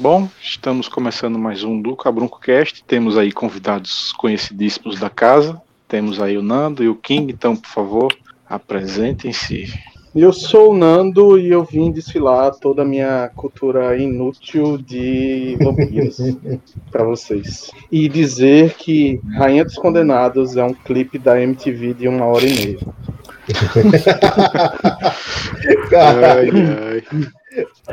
Bom, estamos começando mais um do Cabrunco Cast. Temos aí convidados conhecidíssimos da casa. Temos aí o Nando e o King, então, por favor, apresentem-se. Eu sou o Nando e eu vim desfilar toda a minha cultura inútil de vampiros para vocês. E dizer que Rainha dos Condenados é um clipe da MTV de uma hora e meia. ai, ai.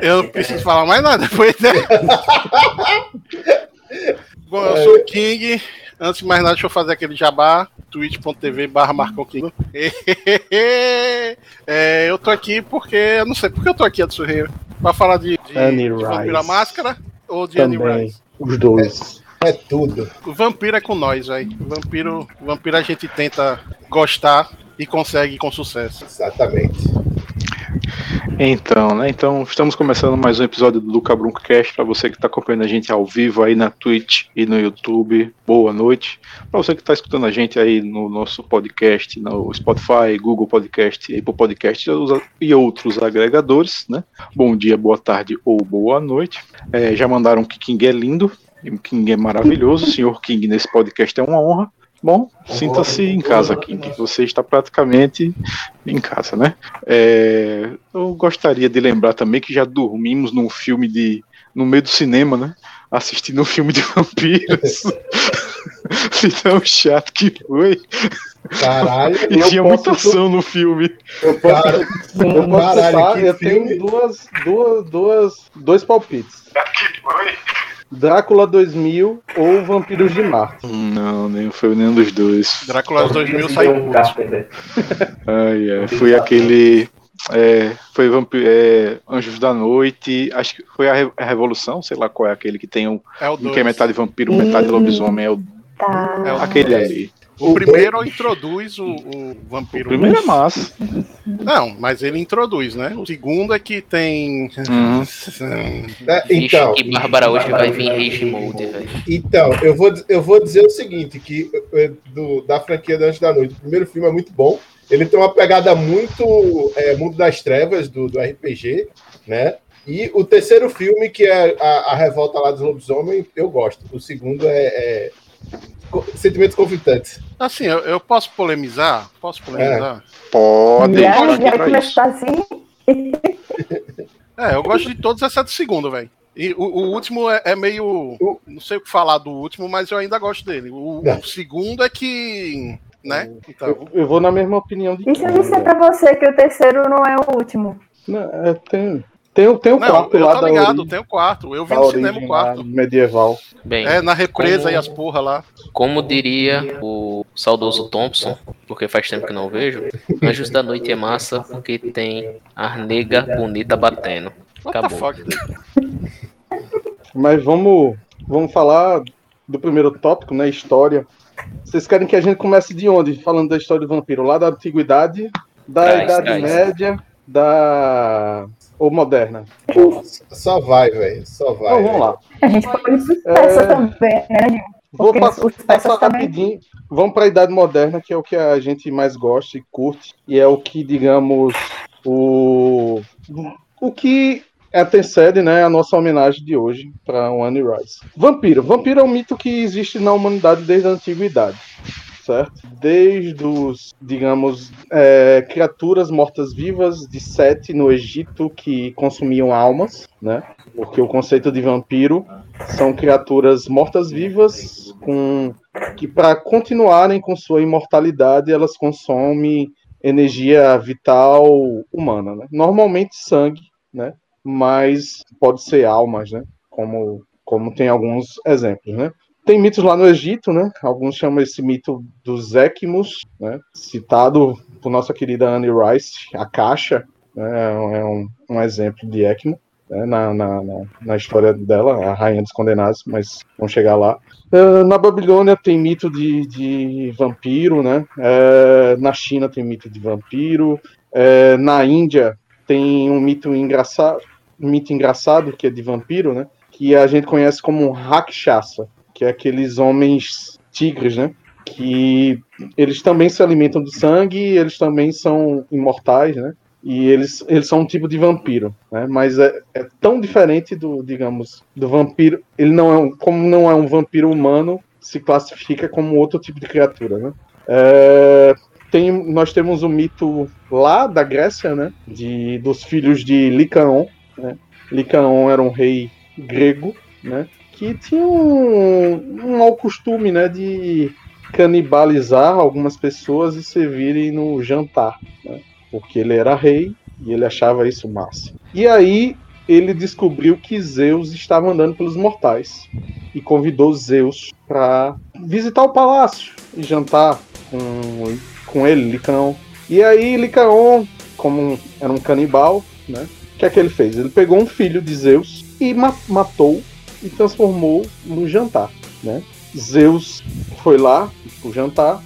Eu não preciso falar mais nada depois, né? Bom, eu sou o King. Antes de mais nada, deixa eu fazer aquele jabá. twitch.tv barra King. é, eu tô aqui porque. Eu não sei porque eu tô aqui, Edson Rei. Pra falar de, de, Annie de Vampira Máscara ou de Também, Annie Rice. Os dois. É, é tudo. O vampiro é com nós, velho. Vampiro, vampiro a gente tenta gostar e consegue com sucesso. Exatamente. Então, né? Então, estamos começando mais um episódio do Luca Cast para você que está acompanhando a gente ao vivo aí na Twitch e no YouTube. Boa noite. Para você que está escutando a gente aí no nosso podcast, no Spotify, Google Podcast, Apple Podcast e outros agregadores, né? Bom dia, boa tarde ou boa noite. É, já mandaram que King é lindo, King é maravilhoso. O senhor King nesse podcast é uma honra. Bom, sinta-se em casa, King. Você está praticamente em casa, né? É, eu gostaria de lembrar também que já dormimos num filme de. no meio do cinema, né? Assistindo um filme de vampiros. de tão chato que foi. Caralho, e tinha muita ação no filme. Eu posso, Cara, eu, posso caralho, eu tenho duas, duas, duas, dois palpites. Que foi? Drácula 2000 ou Vampiros de Marte? Não, nem foi nenhum dos dois. Drácula 2000 saiu Ai, é, foi aquele. É, foi Vampir, é, Anjos da Noite, acho que foi a, Re a, Revolução, sei lá qual é aquele que tem um, é um que é metade vampiro, metade lobisomem, é o, tá. é o aquele ali. O primeiro introduz o, o vampiro. O primeiro é massa. Não, mas ele introduz, né? O segundo é que tem. Uhum. É, então. que Bárbara hoje vai vir rage mode, velho. Então, eu vou, eu vou dizer o seguinte: que do, da franquia Antes da Noite, o primeiro filme é muito bom. Ele tem uma pegada muito é, Mundo das Trevas do, do RPG, né? E o terceiro filme, que é a, a Revolta lá dos Lobisomens, eu gosto. O segundo é, é sentimentos conflitantes. Assim, eu, eu posso polemizar? Posso polemizar? É. Pode. Já, já começou assim. é, eu gosto de todos, exceto o segundo, velho. E o, o último é, é, meio. Não sei o que falar do último, mas eu ainda gosto dele. O, o segundo é que. Né? Então. Eu, eu, vou na mesma opinião de E se eu disser pra você que o terceiro não é o último? Não, é, tem. Tem, tem o não, quarto eu lá tô ligado, tem o quarto. Eu vi no cinema o quarto. Medieval. Bem, é, na represa como, e as porra lá. Como diria o saudoso Thompson, porque faz tempo que não vejo, Anjos da Noite é massa porque tem a nega bonita batendo. Acabou. Mas vamos, vamos falar do primeiro tópico, né? História. Vocês querem que a gente comece de onde? Falando da história do vampiro? Lá da antiguidade, da Idade Média, da ou moderna? Só vai, velho. Só vai. Então, vamos lá. A gente pode ir peças é... também, né, Vou passar, passar rapidinho. Vamos para a idade moderna, que é o que a gente mais gosta e curte, e é o que, digamos, o, o que antecede né, a nossa homenagem de hoje para o Annie Rice. Vampiro. Vampiro é um mito que existe na humanidade desde a antiguidade certo? Desde os, digamos, é, criaturas mortas-vivas de Sete no Egito que consumiam almas, né? Porque o conceito de vampiro são criaturas mortas-vivas com que para continuarem com sua imortalidade elas consomem energia vital humana, né? Normalmente sangue, né? Mas pode ser almas, né? Como como tem alguns exemplos, né? Tem mitos lá no Egito, né? Alguns chamam esse mito dos Equimos, né? Citado por nossa querida Anne Rice, a caixa, né? é um, um exemplo de Equimo. Né? Na, na, na, história dela, a Rainha dos Condenados, mas vamos chegar lá. Uh, na Babilônia tem mito de, de vampiro, né? Uh, na China tem mito de vampiro. Na Índia tem um mito engraçado, mito engraçado que é de vampiro, né? Que a gente conhece como Rakshasa, que é aqueles homens tigres, né? Que eles também se alimentam de sangue, eles também são imortais, né? E eles, eles são um tipo de vampiro, né? Mas é, é tão diferente do, digamos, do vampiro. Ele não é um, como não é um vampiro humano, se classifica como outro tipo de criatura, né? É, tem, nós temos o mito lá da Grécia, né? De, dos filhos de Licaon. Né? Licaon era um rei grego, né? Que tinha um, um mau costume, né? De canibalizar algumas pessoas e servirem no jantar, né? Porque ele era rei e ele achava isso massa. E aí ele descobriu que Zeus estava andando pelos mortais e convidou Zeus para visitar o palácio e jantar com, com ele, Licaon. E aí Licaon, como era um canibal, né? O que é que ele fez? Ele pegou um filho de Zeus e ma matou e transformou no jantar, né? Zeus foi lá pro jantar,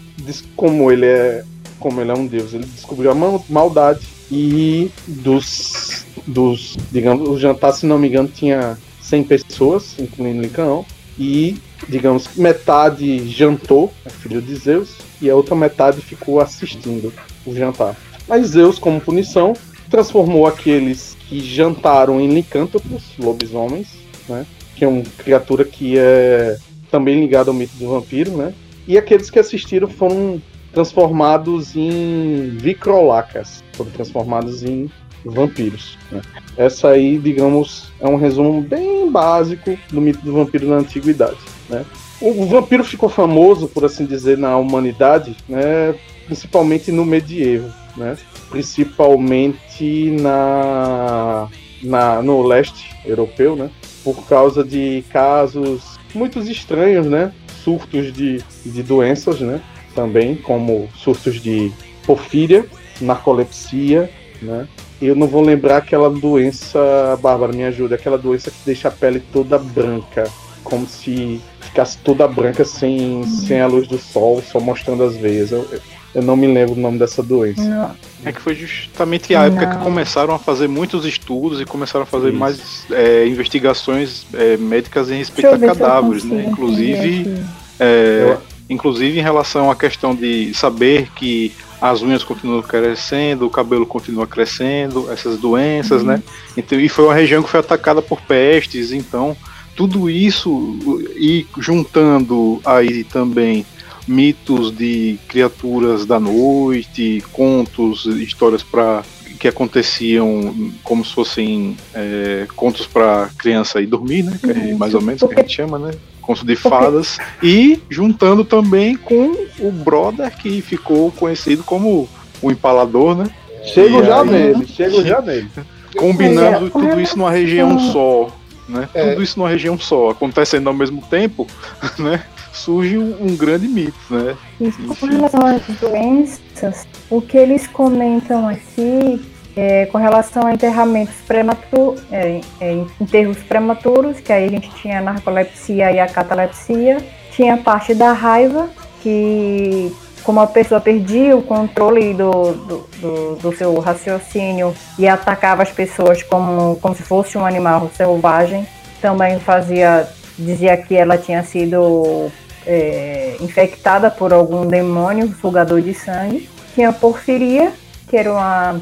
como ele é como ele é um deus, ele descobriu a maldade e dos dos digamos o jantar se não me engano tinha 100 pessoas, incluindo Licaon, e digamos metade jantou, é filho de Zeus, e a outra metade ficou assistindo o jantar. Mas Zeus, como punição, transformou aqueles que jantaram em licântropos, lobisomens, né? Que é uma criatura que é também ligada ao mito do vampiro, né? E aqueles que assistiram foram transformados em vicrolacas, foram transformados em vampiros. Né? Essa aí, digamos, é um resumo bem básico do mito do vampiro na antiguidade. Né? O, vampiro ficou famoso, por assim dizer, na humanidade, né? principalmente no medievo, né? principalmente na, na, no leste europeu, né? Por causa de casos muito estranhos, né? surtos de, de doenças, né? também, como surtos de porfíria, narcolepsia, né? Eu não vou lembrar aquela doença, Bárbara, me ajuda, aquela doença que deixa a pele toda branca, como se ficasse toda branca sem, sem a luz do sol, só mostrando as veias. Eu, eu não me lembro o nome dessa doença. Não. É que foi justamente a época não. que começaram a fazer muitos estudos e começaram a fazer Isso. mais é, investigações é, médicas em respeito a cadáveres, né? Inclusive, é, inclusive em relação à questão de saber que as unhas continuam crescendo, o cabelo continua crescendo, essas doenças, né? uhum. né? Então, e foi uma região que foi atacada por pestes, então tudo isso e juntando aí também mitos de criaturas da noite, contos, histórias para que aconteciam como se fossem é, contos para criança ir dormir, né? Que é mais ou menos que a gente chama, né? conto de fadas, e juntando também com o brother que ficou conhecido como o empalador, né? Chego e já aí, nele, chego já nele. Combinando é, tudo isso numa região só, né? É. Tudo isso numa região só, acontecendo ao mesmo tempo, né? Surge um, grande mito, né? Isso, com relação às doenças, o que eles comentam aqui é, com relação a enterramentos prematuros, é, é, enterros prematuros, que aí a gente tinha a narcolepsia e a catalepsia, tinha a parte da raiva, que como a pessoa perdia o controle do, do, do, do, seu raciocínio e atacava as pessoas como, como se fosse um animal selvagem, também fazia, dizia que ela tinha sido é, infectada por algum demônio, sugador de sangue. Tinha porfiria, que era uma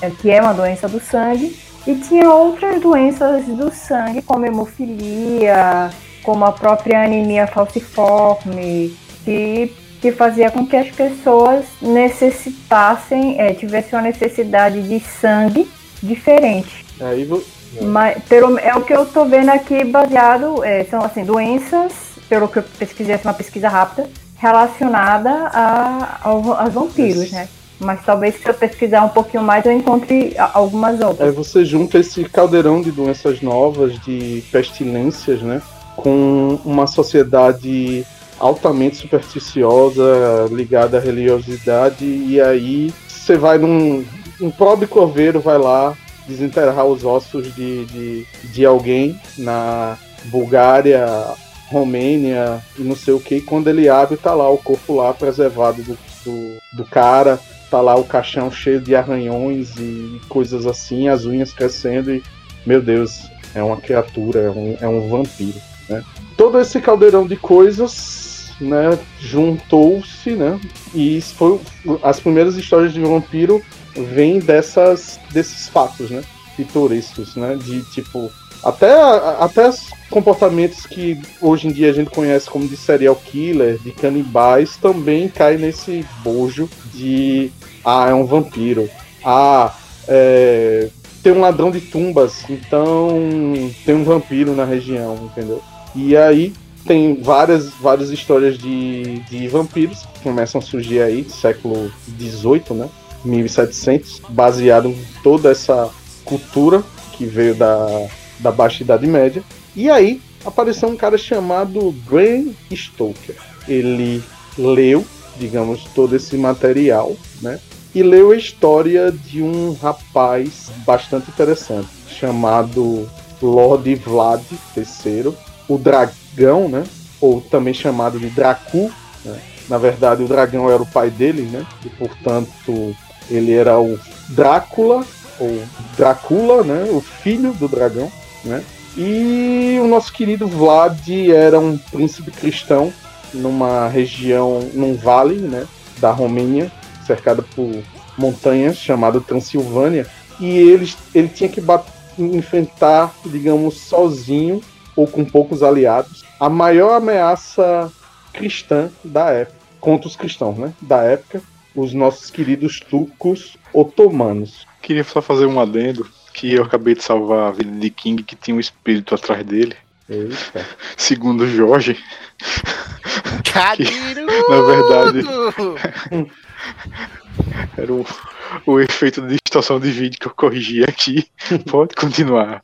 é, que é uma doença do sangue, e tinha outras doenças do sangue, como hemofilia, como a própria anemia falciforme, que, que fazia com que as pessoas necessitassem, é, tivessem uma necessidade de sangue diferente. Aí vou... Mas, pelo, é o que eu estou vendo aqui baseado, é, são assim, doenças, pelo que eu pesquisei, assim, uma pesquisa rápida, relacionada a, a, a vampiros, né? Mas talvez se eu pesquisar um pouquinho mais eu encontre algumas outras. Aí você junta esse caldeirão de doenças novas, de pestilências, né? Com uma sociedade altamente supersticiosa, ligada à religiosidade, e aí você vai num. Um pobre coveiro vai lá desenterrar os ossos de, de, de alguém na Bulgária, Romênia e não sei o que, quando ele abre, tá lá o corpo lá preservado do, do, do cara tá lá o caixão cheio de arranhões e coisas assim, as unhas crescendo e, meu Deus, é uma criatura, é um, é um vampiro, né? Todo esse caldeirão de coisas, né, juntou-se, né, e foi as primeiras histórias de vampiro vem dessas, desses fatos, né? Pitorescos, né? De tipo. Até, até comportamentos que hoje em dia a gente conhece como de serial killer, de canibais, também cai nesse bojo de. Ah, é um vampiro. Ah, é, tem um ladrão de tumbas, então tem um vampiro na região, entendeu? E aí tem várias, várias histórias de, de vampiros que começam a surgir aí, século XVIII, né? 1700, baseado em toda essa cultura que veio da, da Baixa Idade Média. E aí apareceu um cara chamado Bram Stoker. Ele leu, digamos, todo esse material, né? E leu a história de um rapaz bastante interessante, chamado Lord Vlad III, o dragão, né? Ou também chamado de Dracu. Né? Na verdade, o dragão era o pai dele, né? E portanto ele era o Drácula ou Drácula, né? O filho do dragão, né? E o nosso querido Vlad era um príncipe cristão numa região, num vale, né? Da Romênia, cercada por montanhas, chamado Transilvânia. E ele, ele tinha que enfrentar, digamos, sozinho ou com poucos aliados, a maior ameaça cristã da época, contra os cristãos, né? Da época, os nossos queridos turcos otomanos. Queria só fazer um adendo que eu acabei de salvar a vida de King que tinha um espírito atrás dele. Eita. Segundo Jorge. que, na verdade. era o, o efeito de distorção de vídeo que eu corrigi aqui. Pode continuar.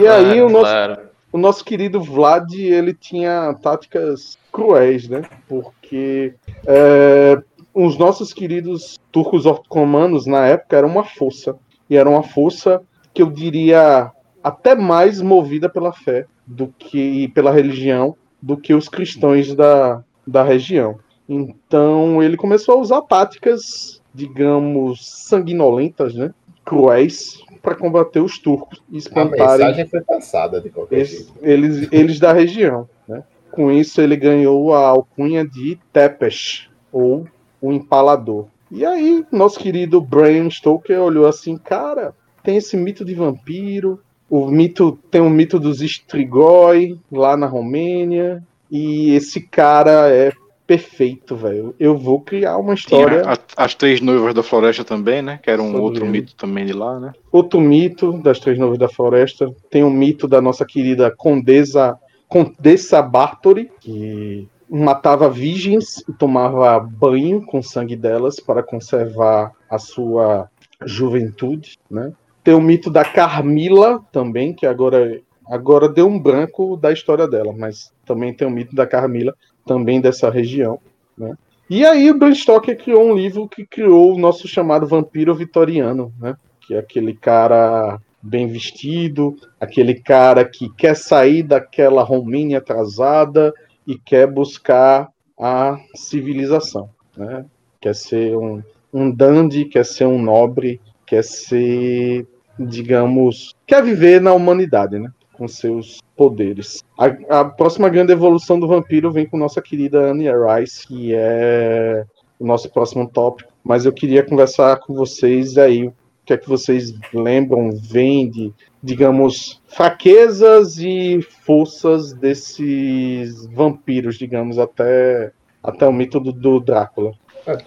E aí o nosso, claro. o nosso querido Vlad, ele tinha táticas cruéis, né? Porque é, os nossos queridos turcos otomanos na época eram uma força. E era uma força que eu diria até mais movida pela fé do que pela religião do que os cristãos da, da região. Então ele começou a usar táticas, digamos, sanguinolentas, né? cruéis, para combater os turcos e espantarem. A mensagem foi passada de qualquer eles, jeito. Eles, eles da região. Né? Com isso ele ganhou a alcunha de Tepes, ou o empalador. E aí, nosso querido Bram Stoker olhou assim, cara, tem esse mito de vampiro, o mito tem o mito dos Strigoi lá na Romênia, e esse cara é perfeito, velho. Eu vou criar uma história. As Três Noivas da Floresta também, né? Que era um outro mito também de lá, né? Outro mito das Três Noivas da Floresta. Tem o um mito da nossa querida Condesa, Condessa Bartori, que matava virgens e tomava banho com sangue delas para conservar a sua juventude, né? Tem o mito da Carmila também, que agora agora deu um branco da história dela, mas também tem o mito da Carmila, também dessa região, né? E aí o Bram Stoker criou um livro que criou o nosso chamado vampiro vitoriano, né? Que é aquele cara bem vestido, aquele cara que quer sair daquela Romênia atrasada e quer buscar a civilização, né? Quer ser um, um dandy, quer ser um nobre, quer ser, digamos, quer viver na humanidade, né? Com seus poderes. A, a próxima grande evolução do vampiro vem com nossa querida Annie Rice, que é o nosso próximo tópico. Mas eu queria conversar com vocês aí o que é que vocês lembram, veem de, digamos, fraquezas e forças desses vampiros, digamos, até, até o mito do, do Drácula.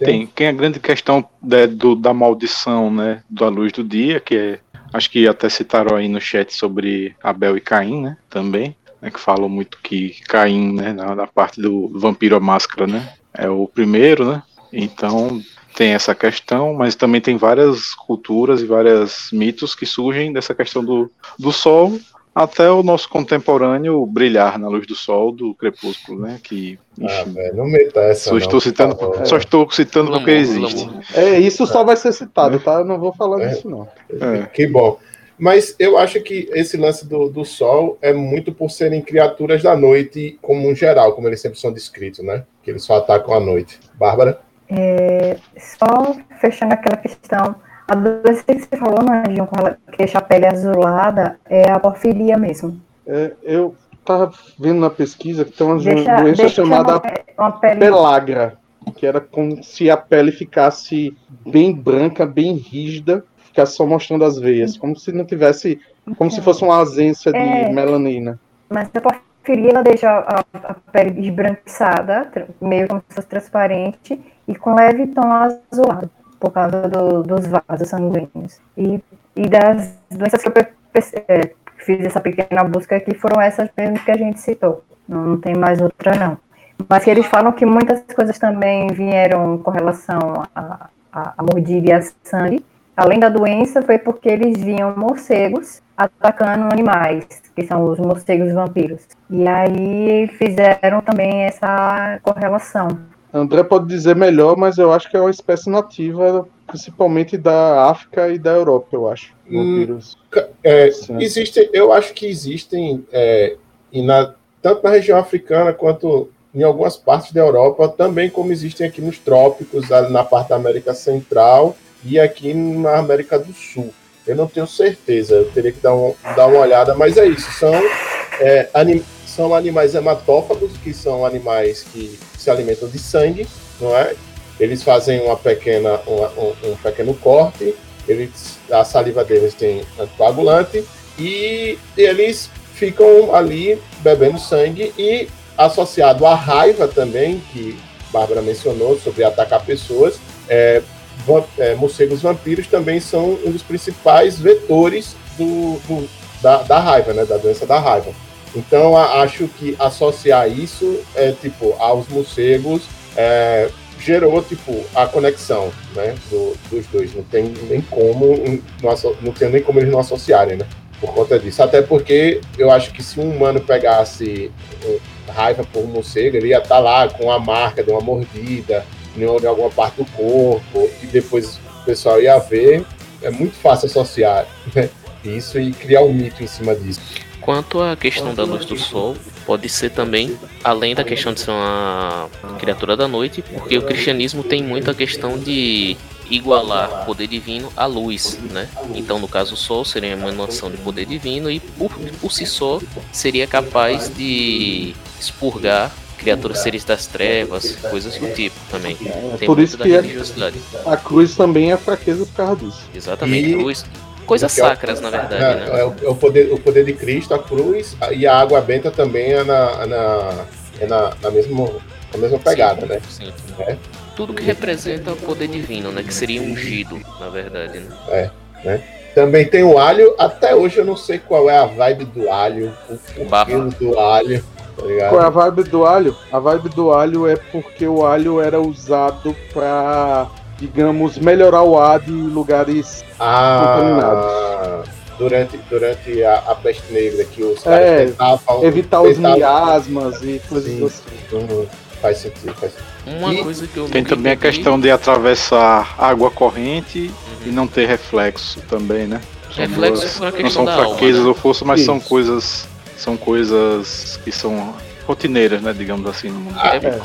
Tem, tem a grande questão né, do, da maldição, né, da luz do dia, que é Acho que até citaram aí no chat sobre Abel e Caim, né? Também. Né, que falam muito que Caim, né, na, na parte do vampiro à máscara, né? É o primeiro, né? Então tem essa questão, mas também tem várias culturas e vários mitos que surgem dessa questão do, do sol até o nosso contemporâneo brilhar na luz do sol do crepúsculo, né? Que ah, velho, não meta essa. Só não, estou citando, só estou citando porque existe. É, isso só vai ser citado, tá? Eu não vou falar é. disso, não. É. Que bom. Mas eu acho que esse lance do, do sol é muito por serem criaturas da noite, como um geral, como eles sempre são descritos, né? Que eles só atacam à noite. Bárbara? É, só fechando aquela questão a doença que você falou, Nanjinho, com ela queixa a pele azulada, é a porfiria mesmo. É, eu tava vendo na pesquisa que tem uma deixa, doença deixa chamada uma pele... pelagra. que era como se a pele ficasse bem branca, bem rígida, ficasse só mostrando as veias, como se não tivesse, como se fosse uma ausência de É. melanina. Mas eu preferia ela deixar a, a pele esbranquiçada, meio como se fosse transparente, e com leve tom azulado, por causa do- dos vasos sanguíneos. E, e das doenças que eu é, fiz essa pequena busca aqui foram essas mesmo que a gente citou. Não, não tem mais outra, não. Mas que eles falam que muitas coisas também vieram com relação a, a, a mordida e a sangue. Além da doença, foi porque eles viam morcegos atacando animais, que são os morcegos vampiros. E aí fizeram também essa correlação. André pode dizer melhor, mas eu acho que é uma espécie nativa, principalmente da África e da Europa, eu acho. Hum. Vampiros. É, Sim. existem, eu acho que existem, é, e na, tanto na região africana quanto em algumas partes da Europa, também como existem aqui nos trópicos, na parte da América Central e aqui na América do Sul. Eu não tenho certeza, eu teria que dar, um, dar uma olhada, mas é isso, são, é, anim- são animais hematófagos, que são animais que se alimentam de sangue, não é? Eles fazem uma pequena, uma- um, um pequeno corte, eles, a saliva deles tem anticoagulante e eles ficam ali bebendo sangue e associado à raiva também, que Bárbara mencionou sobre atacar pessoas, é, é, morcegos vampiros também são um dos principais vetores do, do- da, da raiva, né, da doença da raiva. Então, acho que associar isso é tipo aos morcegos é, gerou tipo a conexão, né, do- dos dois. Não tem nem como não, não tem nem como eles não associarem, né? Por conta disso. Até porque eu acho que se um humano pegasse eh, raiva por um morcego, ele ia estar lá com a marca de uma mordida em alguma parte do corpo e depois o pessoal ia ver. É muito fácil associar né, isso e criar um mito em cima disso. Quanto à questão da luz do sol, pode ser também, além da questão de ser uma criatura da noite, porque o cristianismo tem muito a questão de igualar poder divino à luz, né? Então, no caso, o sol seria uma emanação de poder divino e por, por si só seria capaz de expurgar criaturas seres das trevas, coisas do tipo também. Tem É por muito isso que é- religiosidade. A cruz também é fraqueza por causa disso. Exatamente, E- luz. Coisas Que é o- sacras, na verdade, É, né? é o, é o poder, o poder de Cristo, a cruz a- e a água benta também é na, na, é na, na, mesma, na mesma pegada, né? Sim. É. Tudo que representa o poder divino, né? Que seria ungido, na verdade, né? Também tem o alho. Até hoje eu não sei qual é a vibe do alho, o Bafo. porquê do alho, tá? Qual é a vibe do alho? A vibe do alho é porque o alho era usado para, digamos, melhorar o ar de lugares. Ah, durante, durante a, a peste negra que os caras É, tentavam evitar os tentavam- miasmas e coisas Sim. assim. Uhum, faz sentido, faz sentido. Uma E coisa que eu Tem também a questão de atravessar água corrente e Uhum. não ter reflexo também, né? São Reflexo duas- a não questão são da fraquezas alma, né? ou força, mas são Isso. coisas são coisas que são rotineiras, né, digamos assim, no mundo. Ah, É,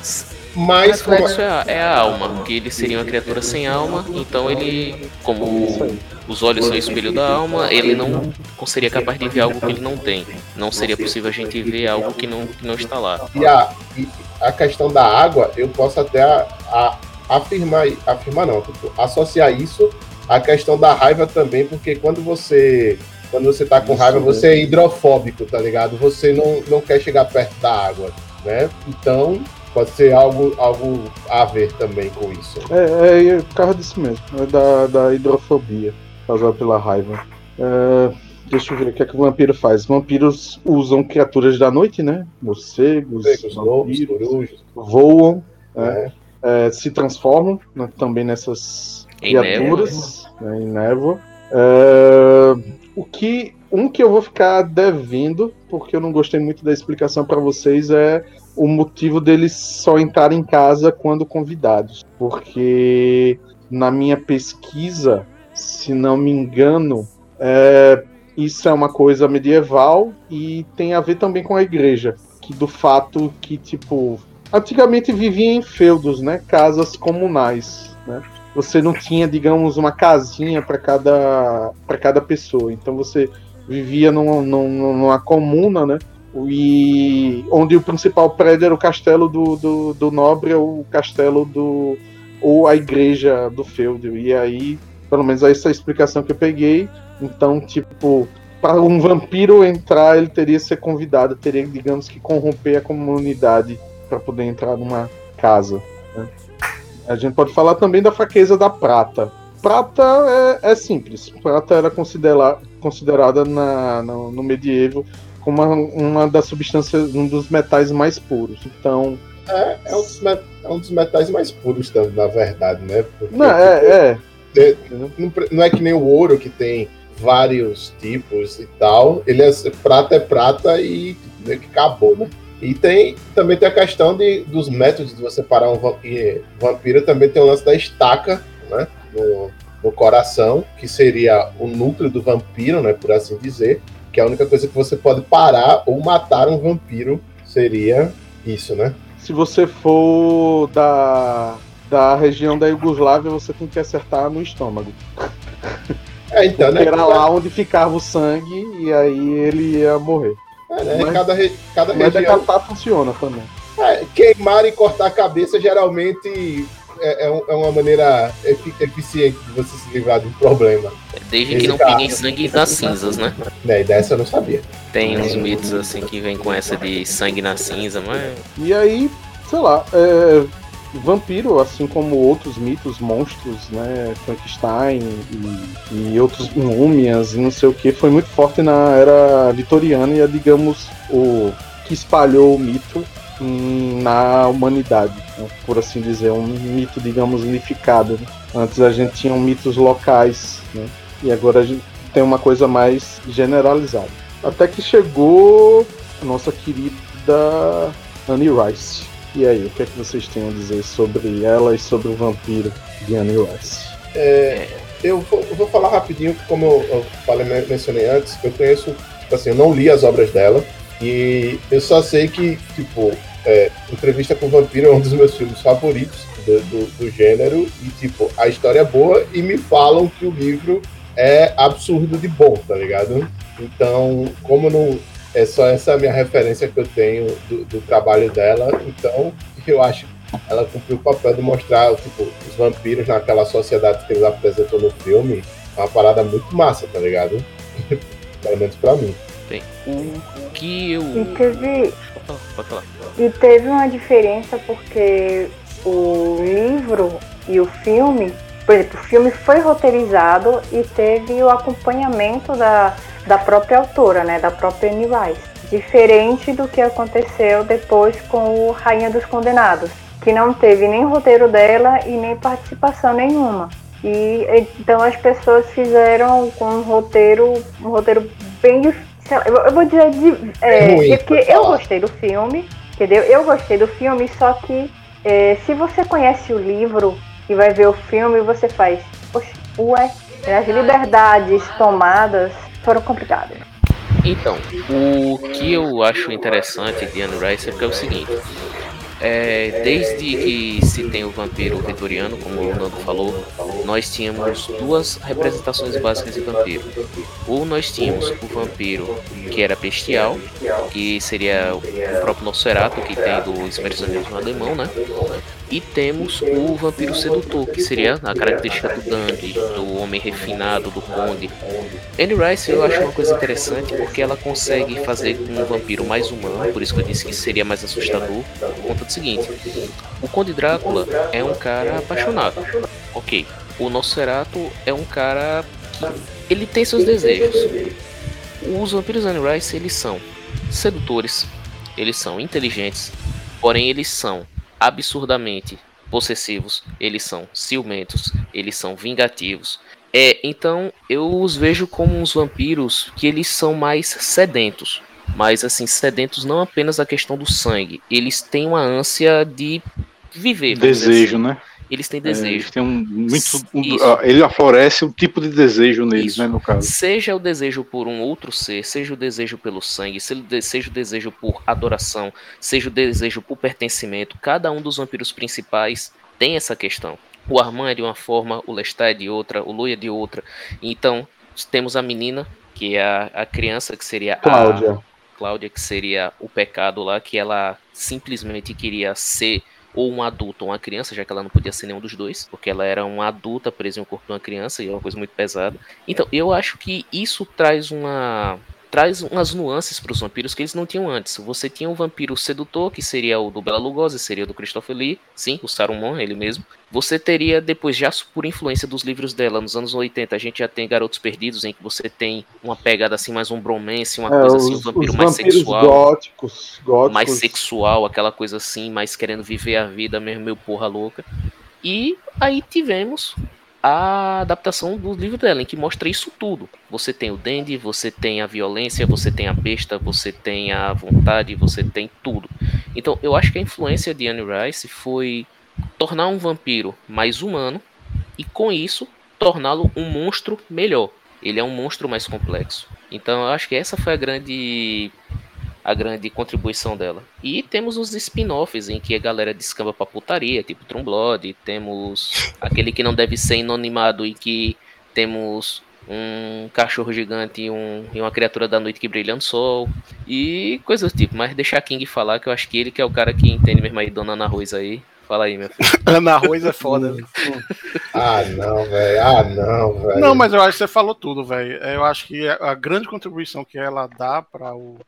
Mas como, reflexo é a, é a alma, que ele seria uma criatura sem alma, então ele, como os olhos são o espelho da alma, ele não seria capaz de ver algo que ele não tem. Não seria possível a gente ver algo que não, que não está lá. e a, e a questão da água, eu posso até a- a- afirmar, afirmar não, tipo, associar isso à questão da raiva também, porque quando você quando você tá com raiva, você é hidrofóbico, tá ligado? Você não, não quer chegar perto da água, né? Então, pode ser algo, algo a ver também com isso. É, é, é por causa disso mesmo. É da, da hidrofobia causada pela raiva. É, deixa eu ver o que é que o vampiro faz. Vampiros usam criaturas da noite, né? Morcegos, Os lobos, corujas, voam, né? né? É, se transformam né, também nessas Em criaturas né, em névoa. Que um que eu vou ficar devendo, porque eu não gostei muito da explicação para vocês, é o motivo deles só entrarem em casa quando convidados. Porque na minha pesquisa, se não me engano, é, isso é uma coisa medieval e tem a ver também com a igreja. Que do fato que, tipo, antigamente vivia em feudos, né? Casas comunais, né? Você não tinha, digamos, uma casinha para cada para cada pessoa. Então você vivia numa, numa, comuna, né? e onde o principal prédio era o castelo do, do, do nobre, o castelo do ou a igreja do feudo. E aí, pelo menos essa é a explicação que eu peguei. Então, tipo, para um vampiro entrar, ele teria que ser convidado, teria, digamos que, corromper a comunidade para poder entrar numa casa. Né? A gente pode falar também da fraqueza da prata. Prata é, é simples. Prata era considera considerada na, no, no medievo como uma, uma das substâncias, um dos metais mais puros. Então. É, é, um, dos metais, é um dos metais mais puros, na verdade, né? Porque, não, é, é. é. Não é que nem o ouro que tem vários tipos e tal. Ele é prata é prata e meio que acabou, né? E tem também tem a questão de, dos métodos de você parar um vampiro, também tem o lance da estaca, né? No, no coração, que seria o núcleo do vampiro, né? Por assim dizer que a única coisa que você pode parar ou matar um vampiro seria isso, né? Se você for da, da região da Iugoslávia, você tem que acertar no estômago. É, então, né? Era lá onde ficava o sangue e aí ele ia morrer. É, né? Mas, cada, re... cada mas região... decapitar funciona também. É, queimar e cortar a cabeça geralmente é, é, é uma maneira eficiente de você se livrar de um problema. Desde Esse que não caso, pinguem sangue das cinzas, né? É, dessa eu não sabia. Tem uns mitos assim que vem com essa de sangue na cinza, mas. E aí, sei lá, é, vampiro, assim como outros mitos, monstros, né, Frankenstein e, e outros múmias e não sei o que, foi muito forte na era vitoriana e é, digamos, o que espalhou o mito na humanidade, né? por assim dizer, um mito, digamos, unificado. Né? Antes a gente tinha mitos locais, né? e agora a gente tem uma coisa mais generalizada. Até que chegou a nossa querida Annie Rice. E aí, o que é que vocês têm a dizer sobre ela e sobre o vampiro de Annie Rice? É, eu, vou, eu, vou, falar rapidinho, como eu, eu falei, mencionei antes, eu conheço, tipo assim, eu não li as obras dela, e eu só sei que, tipo, é, Entrevista com o Vampiro é um dos meus filmes favoritos do, do, do, gênero. E, tipo, a história é boa e me falam que o livro é absurdo de bom, tá ligado? Então, como não. É só essa minha referência que eu tenho do, do trabalho dela, então eu acho que ela cumpriu o papel de mostrar tipo, os vampiros naquela sociedade que eles apresentam no filme. É uma parada muito massa, tá ligado? Pelo menos pra mim. Tem. O que eu. E teve. Pode falar. E teve uma diferença porque o livro e o filme, por exemplo, o filme foi roteirizado e teve o acompanhamento da, da própria autora, né, da própria Anne Rice. Diferente do que aconteceu depois com o Rainha dos Condenados, que não teve nem roteiro dela e nem participação nenhuma. E então as pessoas fizeram com um roteiro, um roteiro bem difícil eu, vou dizer de, é, é ruim, porque eu gostei do filme, entendeu? Eu gostei do filme, só que é, se você conhece o livro e vai ver o filme, você faz, poxa, ué, as liberdades tomadas foram complicadas. Então, o que eu acho interessante de Anne Rice é, é o seguinte. É, desde que se tem o vampiro vitoriano, como o Nando falou, nós tínhamos duas representações básicas de vampiro. Ou nós tínhamos o vampiro que era bestial, que seria o próprio Nosferatu, que tem do expressionismo alemão, né? E temos o vampiro sedutor, que seria a característica do dandy, do homem refinado, do conde. Anne Rice eu acho uma coisa interessante porque ela consegue fazer um vampiro mais humano, por isso que eu disse que seria mais assustador, conta do seguinte: o Conde Drácula é um cara apaixonado, ok. O Nosferatu é um cara que ele tem seus desejos. Os vampiros Anne Rice eles são sedutores, eles são inteligentes, porém eles são absurdamente possessivos, eles são ciumentos, eles são vingativos. É, então eu os vejo como uns vampiros que eles são mais sedentos, mas assim sedentos não apenas a questão do sangue, eles têm uma ânsia de viver. Desejo, assim. né? Eles têm desejo. É, eles têm um, muito, um, ele aflorece um tipo de desejo neles, Isso. né, no caso. Seja o desejo por um outro ser, seja o desejo pelo sangue, seja o desejo por adoração, seja o desejo por pertencimento, cada um dos vampiros principais tem essa questão. O Armand é de uma forma, o Lestat é de outra, o Lui é de outra. Então, temos a menina, que é a, a criança, que seria Cláudia. a Cláudia, que seria o pecado lá, que ela simplesmente queria ser ou um adulto ou uma criança, já que ela não podia ser nenhum dos dois, porque ela era uma adulta presa em um corpo de uma criança e é uma coisa muito pesada. Então, eu acho que isso traz uma traz umas nuances para os vampiros que eles não tinham antes. Você tinha um vampiro sedutor, que seria o do Bela Lugosi, seria o do Christopher Lee, sim, o Saruman, ele mesmo. Você teria depois, já por influência dos livros dela, nos anos 80, a gente já tem Garotos Perdidos, em que você tem uma pegada assim, mais um bromance, uma é, coisa assim, um vampiro mais sexual. Góticos, góticos. Mais sexual, aquela coisa assim, mais querendo viver a vida mesmo, meio porra louca. E aí tivemos a adaptação do livro dela, em que mostra isso tudo. Você tem o Dandy, você tem a violência, você tem a besta, você tem a vontade, você tem tudo. Então eu acho que a influência de Anne Rice foi tornar um vampiro mais humano e com isso torná-lo um monstro melhor. Ele é um monstro mais complexo. Então eu acho que essa foi a grande a grande contribuição dela. E temos os spin-offs em que a galera descamba pra putaria, tipo Trumblood, temos aquele que não deve ser inanimado e que temos um cachorro gigante e, um, e uma criatura da noite que brilha no sol e coisas do tipo. Mas deixar King falar que eu acho que ele que é o cara que entende mesmo aí, Dona Ana Ruiz aí. Fala aí, meu filho. Ana Ruiz é foda. ah, não, velho. Ah, não, velho. Não, mas eu acho que você falou tudo, velho. Eu acho que a grande contribuição que ela dá para o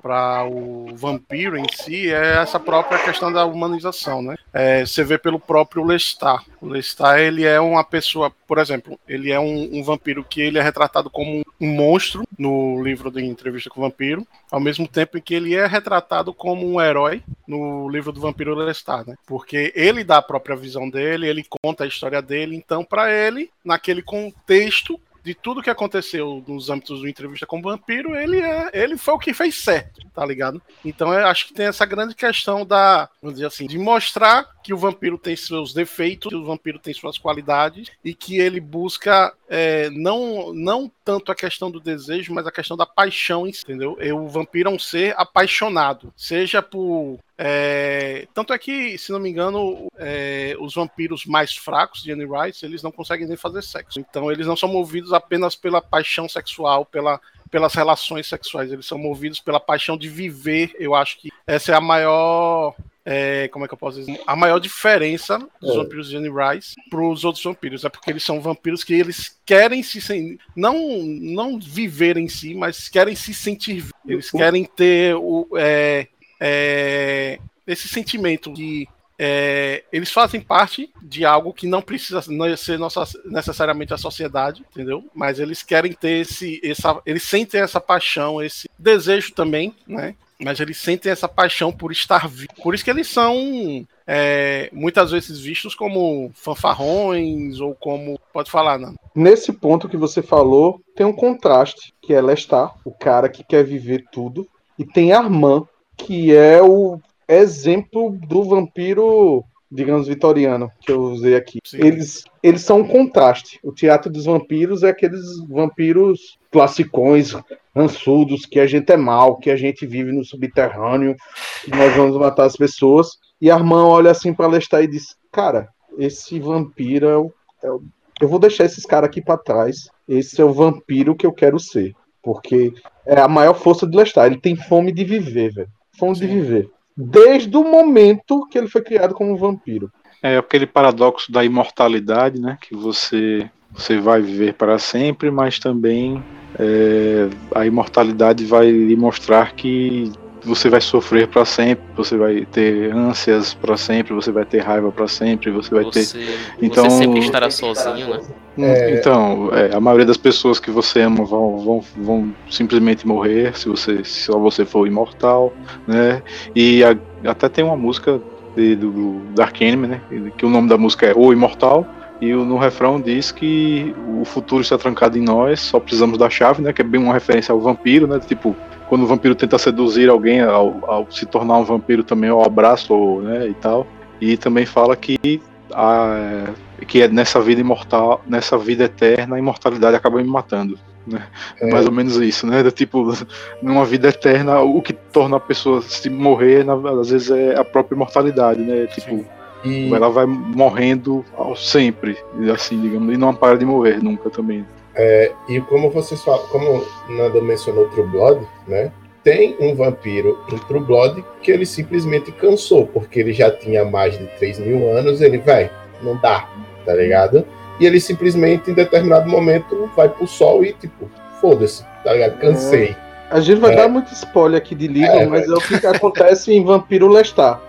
para o vampiro em si é essa própria questão da humanização, né? É, você vê pelo próprio Lestat. O Lestat, ele é uma pessoa, por exemplo, ele é um, um, vampiro que ele é retratado como um monstro no livro de Entrevista com o Vampiro, ao mesmo tempo em que ele é retratado como um herói no livro do Vampiro Lestat, né? Porque ele dá a própria visão dele, ele conta a história dele, então para ele, naquele contexto, de tudo que aconteceu nos âmbitos do entrevista com o vampiro, ele é, ele foi o que fez certo, tá ligado? Então eu acho que tem essa grande questão da, vamos dizer assim, de mostrar que o vampiro tem seus defeitos, que o vampiro tem suas qualidades e que ele busca é, não, não tanto a questão do desejo, mas a questão da paixão, entendeu? E o vampiro é um ser apaixonado, seja por é, tanto é que, se não me engano, é, os vampiros mais fracos de Anne Rice, eles não conseguem nem fazer sexo. Então, eles não são movidos apenas pela paixão sexual, pela, pelas relações sexuais. Eles são movidos pela paixão de viver. Eu acho que essa é a maior é, como é que eu posso dizer? A maior diferença dos é. vampiros de Anne Rice para os outros vampiros é porque eles são vampiros que eles querem se não não viver em si, mas querem se sentir. Eles querem ter o é, é, esse sentimento de é, eles fazem parte de algo que não precisa ser nossa, necessariamente a sociedade, entendeu? Mas eles querem ter esse, essa, eles sentem essa paixão, esse desejo também, né? Mas eles sentem essa paixão por estar vivo. Por isso que eles são é, muitas vezes vistos como fanfarrões ou como. Pode falar, não. Nesse ponto que você falou, tem um contraste, que é Lestat, o cara que quer viver tudo, e tem Armand, que é o exemplo do vampiro digamos, vitoriano, que eu usei aqui. Eles, eles são um contraste. O teatro dos vampiros é aqueles vampiros classicões, rançudos, que a gente é mal, que a gente vive no subterrâneo, que nós vamos matar as pessoas. E Armand olha assim para Lestat e diz: Cara, esse vampiro é o, é o... Eu vou deixar esses caras aqui para trás. Esse é o vampiro que eu quero ser. Porque é a maior força do Lestat. Ele tem fome de viver, velho. Fome Sim. de viver desde o momento que ele foi criado como vampiro. É aquele paradoxo da imortalidade, né? Que você, você vai viver para sempre, mas também é, a imortalidade vai lhe mostrar que você vai sofrer para sempre, você vai ter ânsias para sempre, você vai ter raiva para sempre, você vai você, ter. Então, você sempre estará sozinho, né? É... Então, é, a maioria das pessoas que você ama vão, vão, vão simplesmente morrer se você se só você for imortal, né? E a, até tem uma música de, do, do Dark Enemy, né? Que o nome da música é O Imortal. E no refrão diz que o futuro está trancado em nós, só precisamos da chave, né? Que é bem uma referência ao vampiro, né? Tipo, quando o vampiro tenta seduzir alguém ao, ao se tornar um vampiro também ao abraço, né, e tal. E também fala que a, que é nessa vida imortal, nessa vida eterna, a imortalidade acaba me matando. Né? É. Mais ou menos isso, né? Tipo, numa vida eterna, o que torna a pessoa se morrer, às vezes, é a própria imortalidade, né? Tipo, e... ela vai morrendo sempre, assim, digamos, e não para de morrer nunca também. É, e como vocês falam, como Nanda mencionou True Blood, né? tem um vampiro em True Blood que ele simplesmente cansou, porque ele já tinha mais de 3 mil anos, ele, vai, não dá, tá ligado? E ele simplesmente, em determinado momento, vai pro sol e, tipo, foda-se, tá ligado? Cansei. A gente vai é. dar muito spoiler aqui de livro, é, mas é o que acontece em Vampiro Lestat.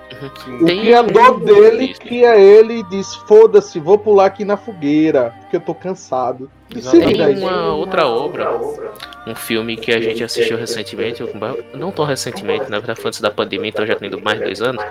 O Tem criador dele cria ele e diz: Foda-se, vou pular aqui na fogueira, porque eu tô cansado. Tem uma outra obra, um filme que a gente assistiu recentemente, não tão recentemente, na verdade foi antes da pandemia, então já tem mais de dois anos,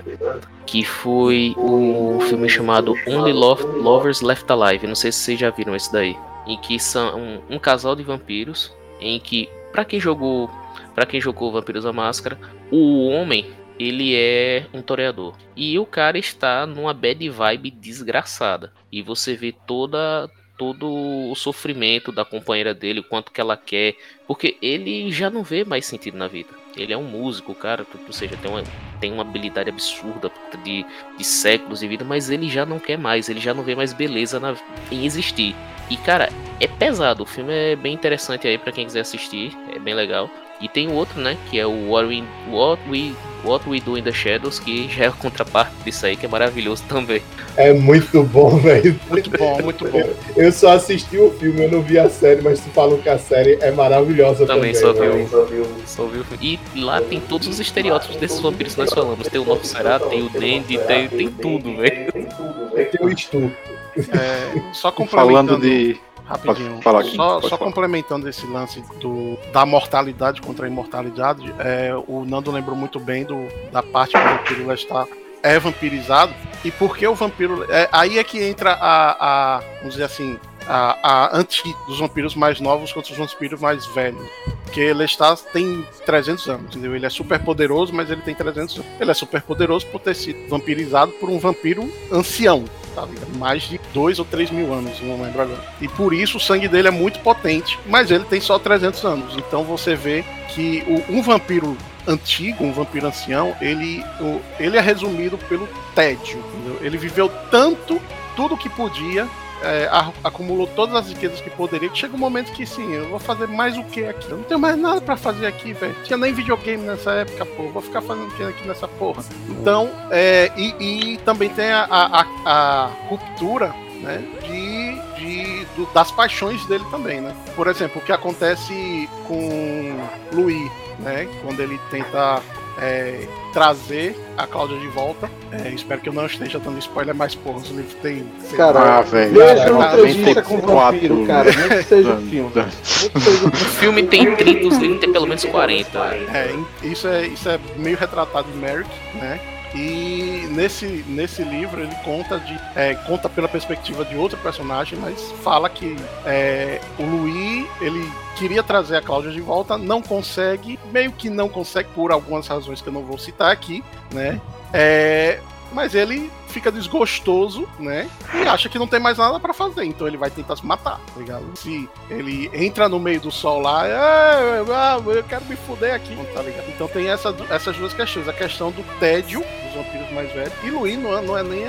que foi o filme chamado Only Love, Lovers Left Alive. Não sei se vocês já viram esse daí. Em que são um, um casal de vampiros, em que, para quem jogou para quem jogou Vampiros à Máscara, o homem ele é um toreador. E o cara está numa bad vibe desgraçada. E você vê toda todo o sofrimento da companheira dele, o quanto que ela quer, porque ele já não vê mais sentido na vida. Ele é um músico, cara, ou seja, tem uma, tem uma habilidade absurda de, de séculos de vida, mas ele já não quer mais, ele já não vê mais beleza na, em existir. E cara, é pesado, o filme é bem interessante aí para quem quiser assistir, é bem legal. E tem o outro, né? Que é o What We, What We, What We Do in the Shadows, que já é a contraparte disso aí, que é maravilhoso também. É muito bom, velho. Muito bom, muito bom. Eu só assisti o filme, eu não vi a série, mas tu falou que a série é maravilhosa também. Também só viu, só viu. Só viu. E lá tem todos os estereótipos desses vampiros que nós falamos. Tem o Novo Será, tem o Dandy, tem, tem tudo, velho. Tem o Stu. É, só Falando de Rapidinho. Falar aqui. Só, só complementando esse lance do, da mortalidade contra a imortalidade, é, o Nando lembrou muito bem do, da parte que o vampiro está é vampirizado. E por que o vampiro. É, aí é que entra a, a. Vamos dizer assim. A, a anti dos vampiros mais novos contra os vampiros mais velhos. Porque Lestat tem 300 anos, entendeu? Ele é super poderoso, mas ele tem 300 anos. Ele é super poderoso por ter sido vampirizado por um vampiro ancião, tá ligado? Mais de 2 ou 3 mil anos, não lembro agora. E por isso o sangue dele é muito potente, mas ele tem só 300 anos. Então você vê que o, um vampiro antigo, um vampiro ancião, ele, o, ele é resumido pelo tédio. Entendeu? Ele viveu tanto, tudo que podia, é, acumulou todas as riquezas que poderia, chega um momento que sim, eu vou fazer mais o que aqui? Eu não tenho mais nada para fazer aqui, velho. Tinha nem videogame nessa época, pô. Vou ficar fazendo o que aqui nessa porra? Então, é, e, e também tem a, a, a ruptura né, de, de do, das paixões dele também, né? Por exemplo, o que acontece com Louis, né? Quando ele tenta é, trazer a Cláudia de volta. É, espero que eu não esteja dando spoiler, mas porra, os livros tem. Cara, ah, velho. Veja uma entrevista com o vampiro, cara. Nem que seja o filme. o filme tem 30, os livros tem pelo menos 40. É, isso é, isso é meio retratado em Merrick, né? E nesse, nesse livro ele conta de é, conta pela perspectiva de outro personagem, mas fala que é, o Louis ele queria trazer a Cláudia de volta, não consegue, meio que não consegue por algumas razões que eu não vou citar aqui, né? É, mas ele fica desgostoso, né? E acha que não tem mais nada para fazer, então ele vai tentar se matar, tá ligado? Se ele entra no meio do sol lá, é, eu quero me fuder aqui, tá ligado? Então tem essa, essas duas questões, a questão do tédio dos vampiros mais velhos, e Luiz não é, não é nem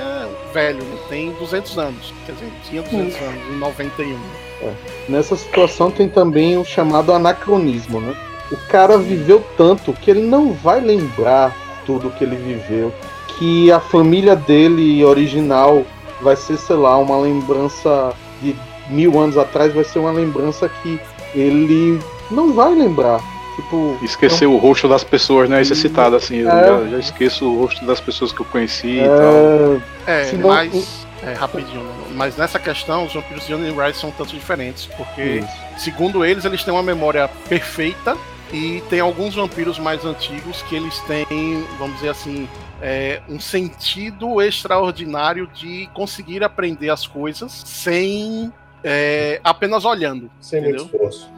velho, né? tem 200 anos, quer dizer, tinha 200 hum. anos, em 91. É. Nessa situação tem também o chamado anacronismo, né? O cara viveu tanto que ele não vai lembrar tudo que ele viveu que a família dele original vai ser, sei lá, uma lembrança de mil anos atrás, vai ser uma lembrança que ele não vai lembrar. Tipo, Esquecer então... o rosto das pessoas, né? Isso é citado assim. É... Já, já, esqueço o rosto das pessoas que eu conheci é... e tal. É, Senão... mas. É, rapidinho, mas nessa questão, os vampiros de Johnny Rice são tanto diferentes, porque, Isso. segundo eles, eles têm uma memória perfeita e tem alguns vampiros mais antigos que eles têm, vamos dizer assim, é, um sentido extraordinário de conseguir aprender as coisas sem é, apenas olhando. Sem entendeu? muito esforço.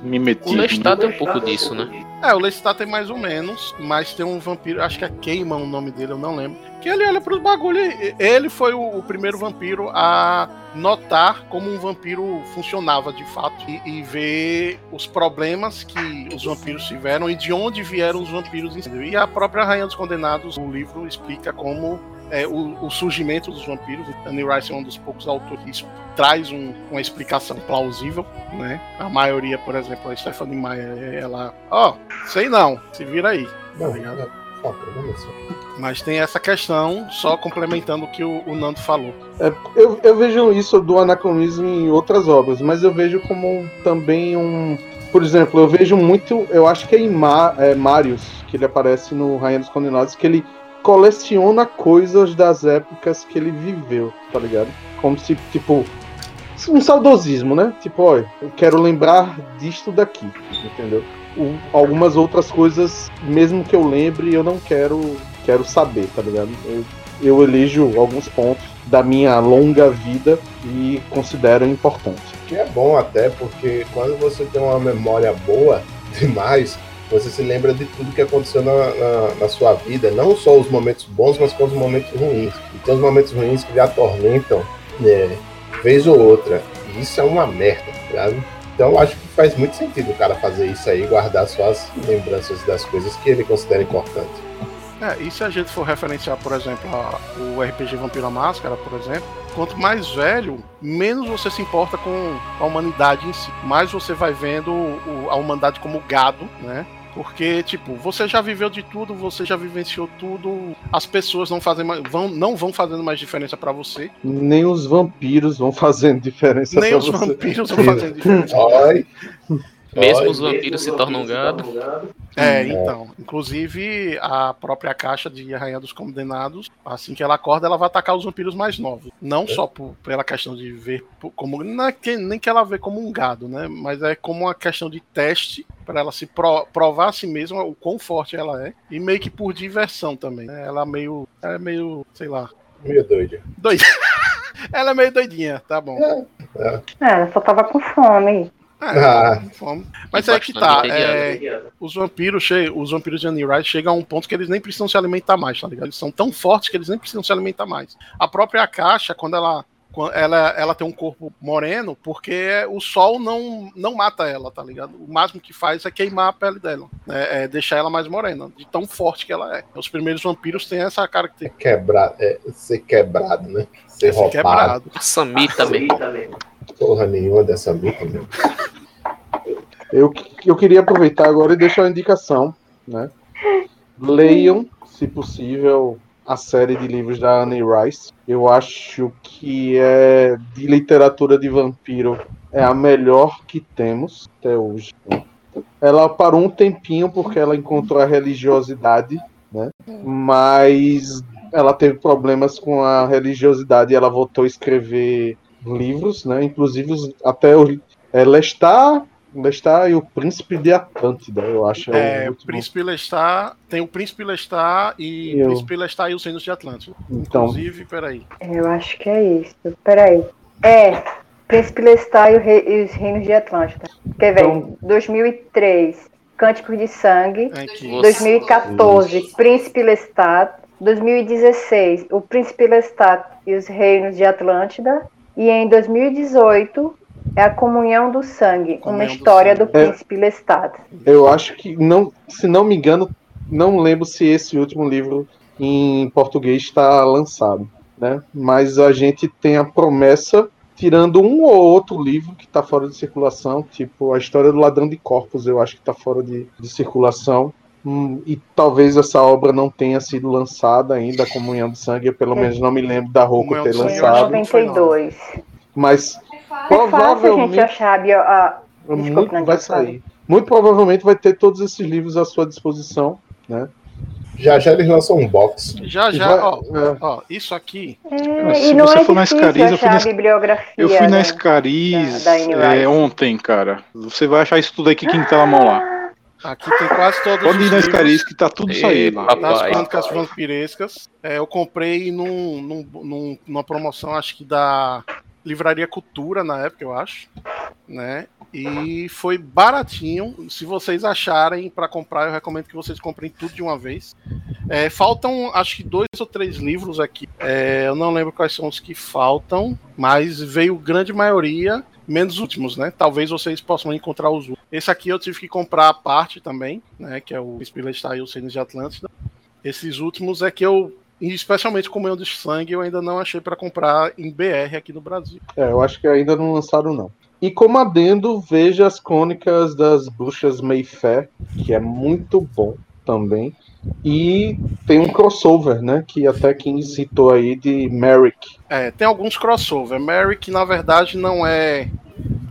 O Lestat tem um pouco disso, né? É, o Lestat tem mais ou menos, mas tem um vampiro, acho que é Queima o nome dele, eu não lembro. Que ele olha pros bagulhos. Ele foi o, o, primeiro vampiro a notar como um vampiro funcionava de fato e, e, ver os problemas que os vampiros tiveram e de onde vieram os vampiros. E a própria Rainha dos Condenados, o livro explica como é, o, o, surgimento dos vampiros. Annie Rice é um dos poucos autores que traz um, uma explicação plausível, né? A maioria, por exemplo, a Stephanie Meyer, ela, ó, oh, sei não, se vira aí. Tá ligado? Mas tem essa questão, só complementando o que o, o Nando falou. É, eu, eu, vejo isso do anacronismo em outras obras, mas eu vejo como também um. Por exemplo, eu vejo muito. Eu acho que é em Ma, é, Marius, que ele aparece no Rainha dos Condenados, que ele coleciona coisas das épocas que ele viveu, tá ligado? Como se, tipo, um saudosismo, né? Tipo, olha, eu quero lembrar disto daqui, entendeu? O, algumas outras coisas, mesmo que eu lembre, eu não quero quero saber, tá ligado? Eu, eu elejo alguns pontos da minha longa vida e considero importante. Que é bom até, porque quando você tem uma memória boa demais, você se lembra de tudo que aconteceu na, na, na, sua vida, não só os momentos bons, mas com os momentos ruins. E tem os momentos ruins que lhe atormentam, né, vez ou outra. E isso é uma merda, tá Então acho que faz muito sentido o cara fazer isso aí, guardar suas lembranças das coisas que ele considera importantes. É, e se a gente for referenciar, por exemplo, a, o RPG Vampiro Máscara, por exemplo, quanto mais velho, menos você se importa com a humanidade em si. Mais você vai vendo o, a humanidade como gado, né? Porque, tipo, você já viveu de tudo, você já vivenciou tudo, as pessoas não fazem mais, vão, não vão fazendo mais diferença para você. Nem os vampiros vão fazendo diferença Nem os você. vampiros vão fazendo diferença. Mesmo os vampiros se tornam gado. É, então. Inclusive, a própria caixa de Rainha dos Condenados, assim que ela acorda, ela vai atacar os vampiros mais novos. Não é. só por, pela questão de ver como. Não é que, nem que ela vê como um gado, né? Mas é como uma questão de teste para ela se pro, provar a si mesma o quão forte ela é. E meio que por diversão também. Né? Ela meio. Ela é meio, sei lá. Meio doida. Doida. ela é meio doidinha, tá bom. É, é. ela só tava com fome. É, ah. Mas é que tá. É, os vampiros, os vampiros de Annie Wright chegam a um ponto que eles nem precisam se alimentar mais, tá ligado? Eles são tão fortes que eles nem precisam se alimentar mais. A própria caixa, quando ela ela, ela tem um corpo moreno porque o sol não, não mata ela, tá ligado? O máximo que faz é queimar a pele dela, né? é deixar ela mais morena, de tão forte que ela é. Os primeiros vampiros têm essa característica. É quebrar, é, ser quebrado, né? Ser, é ser roubado. quebrado. Samir também. Porra nenhuma dessa mita, meu. Eu, eu queria aproveitar agora e deixar uma indicação, né? Leiam, se possível, a série de livros da Anne Rice. Eu acho que é de literatura de vampiro é a melhor que temos até hoje. Ela parou um tempinho porque ela encontrou a religiosidade, né? Mas ela teve problemas com a religiosidade e ela voltou a escrever livros, né? Inclusive até o é, Lestat, Lestat e o Príncipe de Atlântida, eu acho. É, o Príncipe bom. Lestat, tem o Príncipe Lestat e o Príncipe Lestat e os Reinos de Atlântida. Então, Inclusive, peraí. Eu acho que é isso. Peraí. É, Príncipe Lestat e, Rei, e os Reinos de Atlântida. Quer ver? Então, 2003, Cânticos de Sangue. Aqui. 2014, Isso. Príncipe Lestat. 2016, o Príncipe Lestat e os Reinos de Atlântida. E em 2018, é a Comunhão do Sangue, comunhão uma história do, do Príncipe é, Lestat. Eu acho que, não, se não me engano, não lembro se esse último livro em português está lançado, né? Mas a gente tem a promessa, tirando um ou outro livro que está fora de circulação, tipo a história do Ladrão de Corpos, eu acho que está fora de, de circulação. Hum, e talvez essa obra não tenha sido lançada ainda, a Comunhão do Sangue, eu pelo é. menos não me lembro da Roku ter lançado. 92. Mas é provavelmente. É fácil a gente achar a muito, vai sair. Muito provavelmente vai ter todos esses livros à sua disposição, né? Já já eles lançam um box. Já já, vai, ó, é. ó, isso aqui. É, se você é for na Escariz, eu fui na, eu fui na Escariz é, ontem, cara. Você vai achar isso tudo aqui que tá na mão lá. Aqui tem quase todos Pode ir na Escariz que tá tudo saindo. Nas crônicas vampirescas. É, eu comprei num, num, num, numa promoção, acho que da Livraria Cultura na época, eu acho, né? E foi baratinho. Se vocês acharem para comprar, eu recomendo que vocês comprem tudo de uma vez. É, faltam, acho que dois ou três livros aqui. É, eu não lembro quais são os que faltam, mas veio grande maioria, menos últimos, né? Talvez vocês possam encontrar os últimos. Esse aqui eu tive que comprar a parte também, né? Que é o Spiller Style Cenas de Atlântida. Esses últimos é que eu E especialmente com o meu de sangue, eu ainda não achei para comprar em BR aqui no Brasil. É, eu acho que ainda não lançaram, não. E como adendo, veja as crônicas das bruxas Mayfair, que é muito bom também. E tem um crossover, né? Que até quem citou aí de Merrick. É, tem alguns crossover. Merrick, na verdade, não é.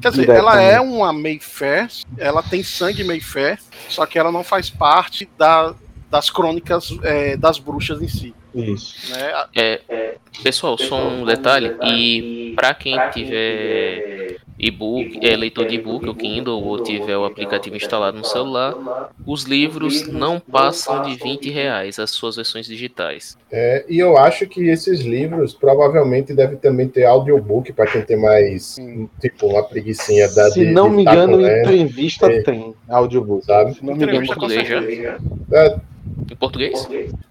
Quer dizer, ela é uma Mayfair, ela tem sangue Mayfair, só que ela não faz parte da, das crônicas é, das bruxas em si. Isso. Né? É, pessoal, só um detalhe. E para quem tiver e-book, é, leitor de e-book, o Kindle, ou tiver o aplicativo instalado no celular, os livros não passam de 20 reais, as suas versões digitais. É, e eu acho que esses livros provavelmente devem também ter audiobook para quem tem mais, tipo, uma preguiçinha da Se de, não de me engano, entrevista é. tem audiobook. Sabe? Se não me engano, com certeza. É, Em português?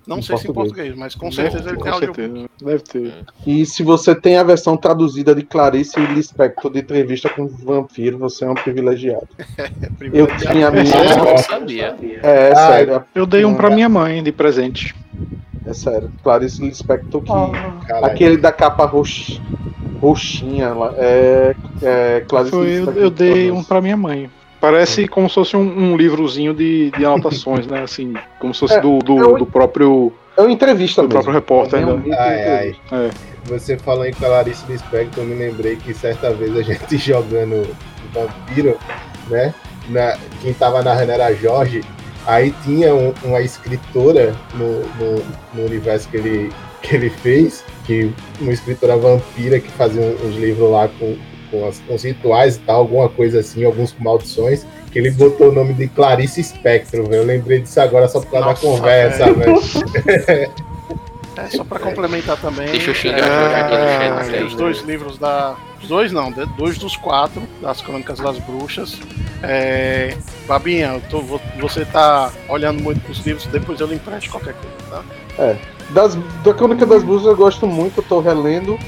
Não Em sei se em português. português, mas com Deve certeza ele tem áudio. certeza. Deve ter. E se você tem a versão traduzida de Clarice Lispector de entrevista com o vampiro, você é um privilegiado. Eu tinha a minha. Eu não sabia. É, é Ah, sério. Eu dei um pra minha mãe de presente. É sério. Clarice Lispector que. Caralho. Aquele da capa rox... roxinha lá. É, é Clarice Foi, eu, Lispector eu dei um pra minha mãe. Parece como se fosse um, um livrozinho de, de anotações, né? Assim, como se fosse É, do, do, eu- do próprio, É uma entrevista do mesmo. próprio repórter É um de Ai, ai. É. Você falou em Clarice Lispector, eu me lembrei que certa vez a gente jogando Vampiro, né? Na, quem tava narrando era a Jorge, aí tinha um- uma escritora no, no, no universo que ele, que ele fez, que uma escritora vampira que fazia um- uns livros lá com, com, as, com os rituais e tal, alguma coisa assim, alguns com maldições, que ele botou o nome de Clarice Spectro, velho. Eu lembrei disso agora só por causa Nossa, da conversa, velho. É, só pra complementar também. Deixa eu xingar é, aqui, peraí. Os dois livros da. Os dois não, de- dois dos quatro, das Crônicas das Bruxas. É, Babinha, eu tô- vo- você tá olhando muito pros livros, depois eu lhe empresto qualquer coisa, tá? Das, da Crônica das Bruxas eu gosto muito, eu tô relendo.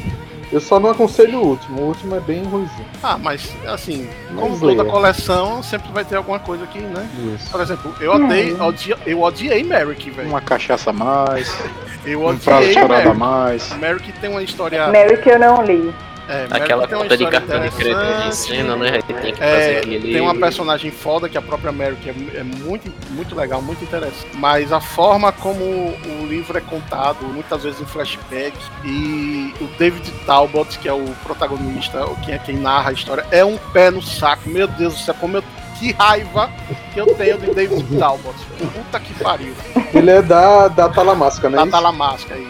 Eu só não aconselho o último. O último é bem ruimzinho. Ah, mas assim, como Mas toda leia. coleção, sempre vai ter alguma coisa aqui, né? Isso. Por exemplo, eu odiei, odi- eu odiei Merrick, velho. Uma cachaça a mais, Eu um prazo odiei a Merrick. mais. Merrick tem uma história. Que eu não li. É, Aquela conta de cartão de crédito de cena, né? Aí Tem que fazer É, aquele. tem uma personagem foda que é a própria Mary, que é, é muito, muito legal, muito interessante. Mas a forma como o livro é contado, muitas vezes em flashback, e o David Talbot, que é o protagonista, ou quem é quem narra a história, é um pé no saco. Meu Deus do céu, como eu. Que raiva que eu tenho de David Talbot. Puta que pariu. Ele é da, da Talamasca, né? Da? Talamasca aí.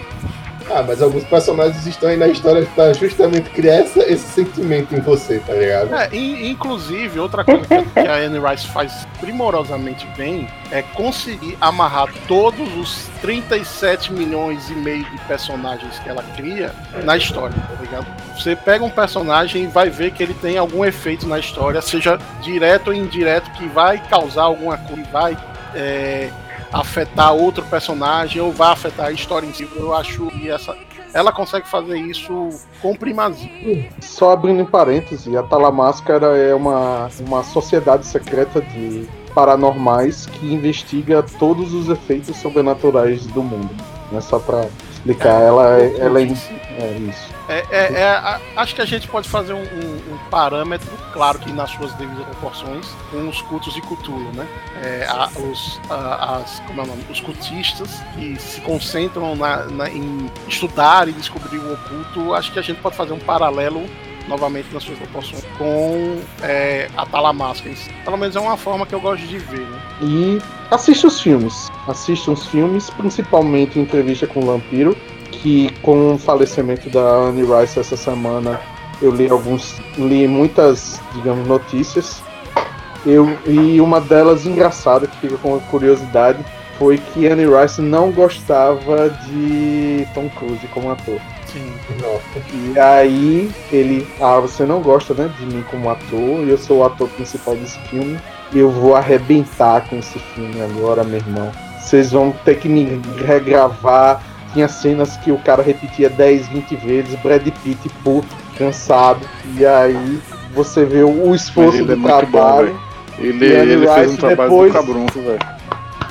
Ah, mas alguns personagens estão aí na história pra justamente criar essa- esse sentimento em você, tá ligado? É, in- inclusive, outra coisa que que a Anne Rice faz primorosamente bem é conseguir amarrar todos os 37 milhões e meio de personagens que ela cria na história, tá ligado? Você pega um personagem e vai ver que ele tem algum efeito na história, seja direto ou indireto, que vai causar alguma coisa, vai é, afetar outro personagem ou vai afetar a história em si. Eu acho que essa, ela consegue fazer isso com primazia. Só abrindo em parêntese, a Talamascara é uma, uma sociedade secreta de paranormais que investiga todos os efeitos sobrenaturais do mundo. É só explicar, ela, é- ela é, é isso. É, é- é, a- acho que a gente pode fazer um, um- um parâmetro, claro que nas suas devidas proporções, com os cultos de Cthulhu, né? É, a- os, a- as, como é o nome? os cultistas que se concentram na- na- em estudar e descobrir o oculto, acho que a gente pode fazer um paralelo novamente nas suas proporções com é, a Talamasca. Pelo menos é uma forma que eu gosto de ver, né? E assiste os filmes. Assiste os filmes, principalmente Entrevista com o Vampiro, que com o falecimento da Anne Rice essa semana eu li alguns. li muitas, digamos, notícias. Eu, e uma delas engraçada, que fica com curiosidade, foi que Anne Rice não gostava de Tom Cruise como ator. Sim. E aí ele, ah, você não gosta, né, de mim como ator, eu sou o ator principal desse filme, eu vou arrebentar com esse filme agora, meu irmão. Vocês vão ter que me regravar. Tinha cenas que o cara repetia 10, 20 vezes, Brad Pitt puto, cansado. E aí você vê o esforço é do bom, trabalho. velho. Ele, ele fez um trabalho depois- do cabrunco, velho.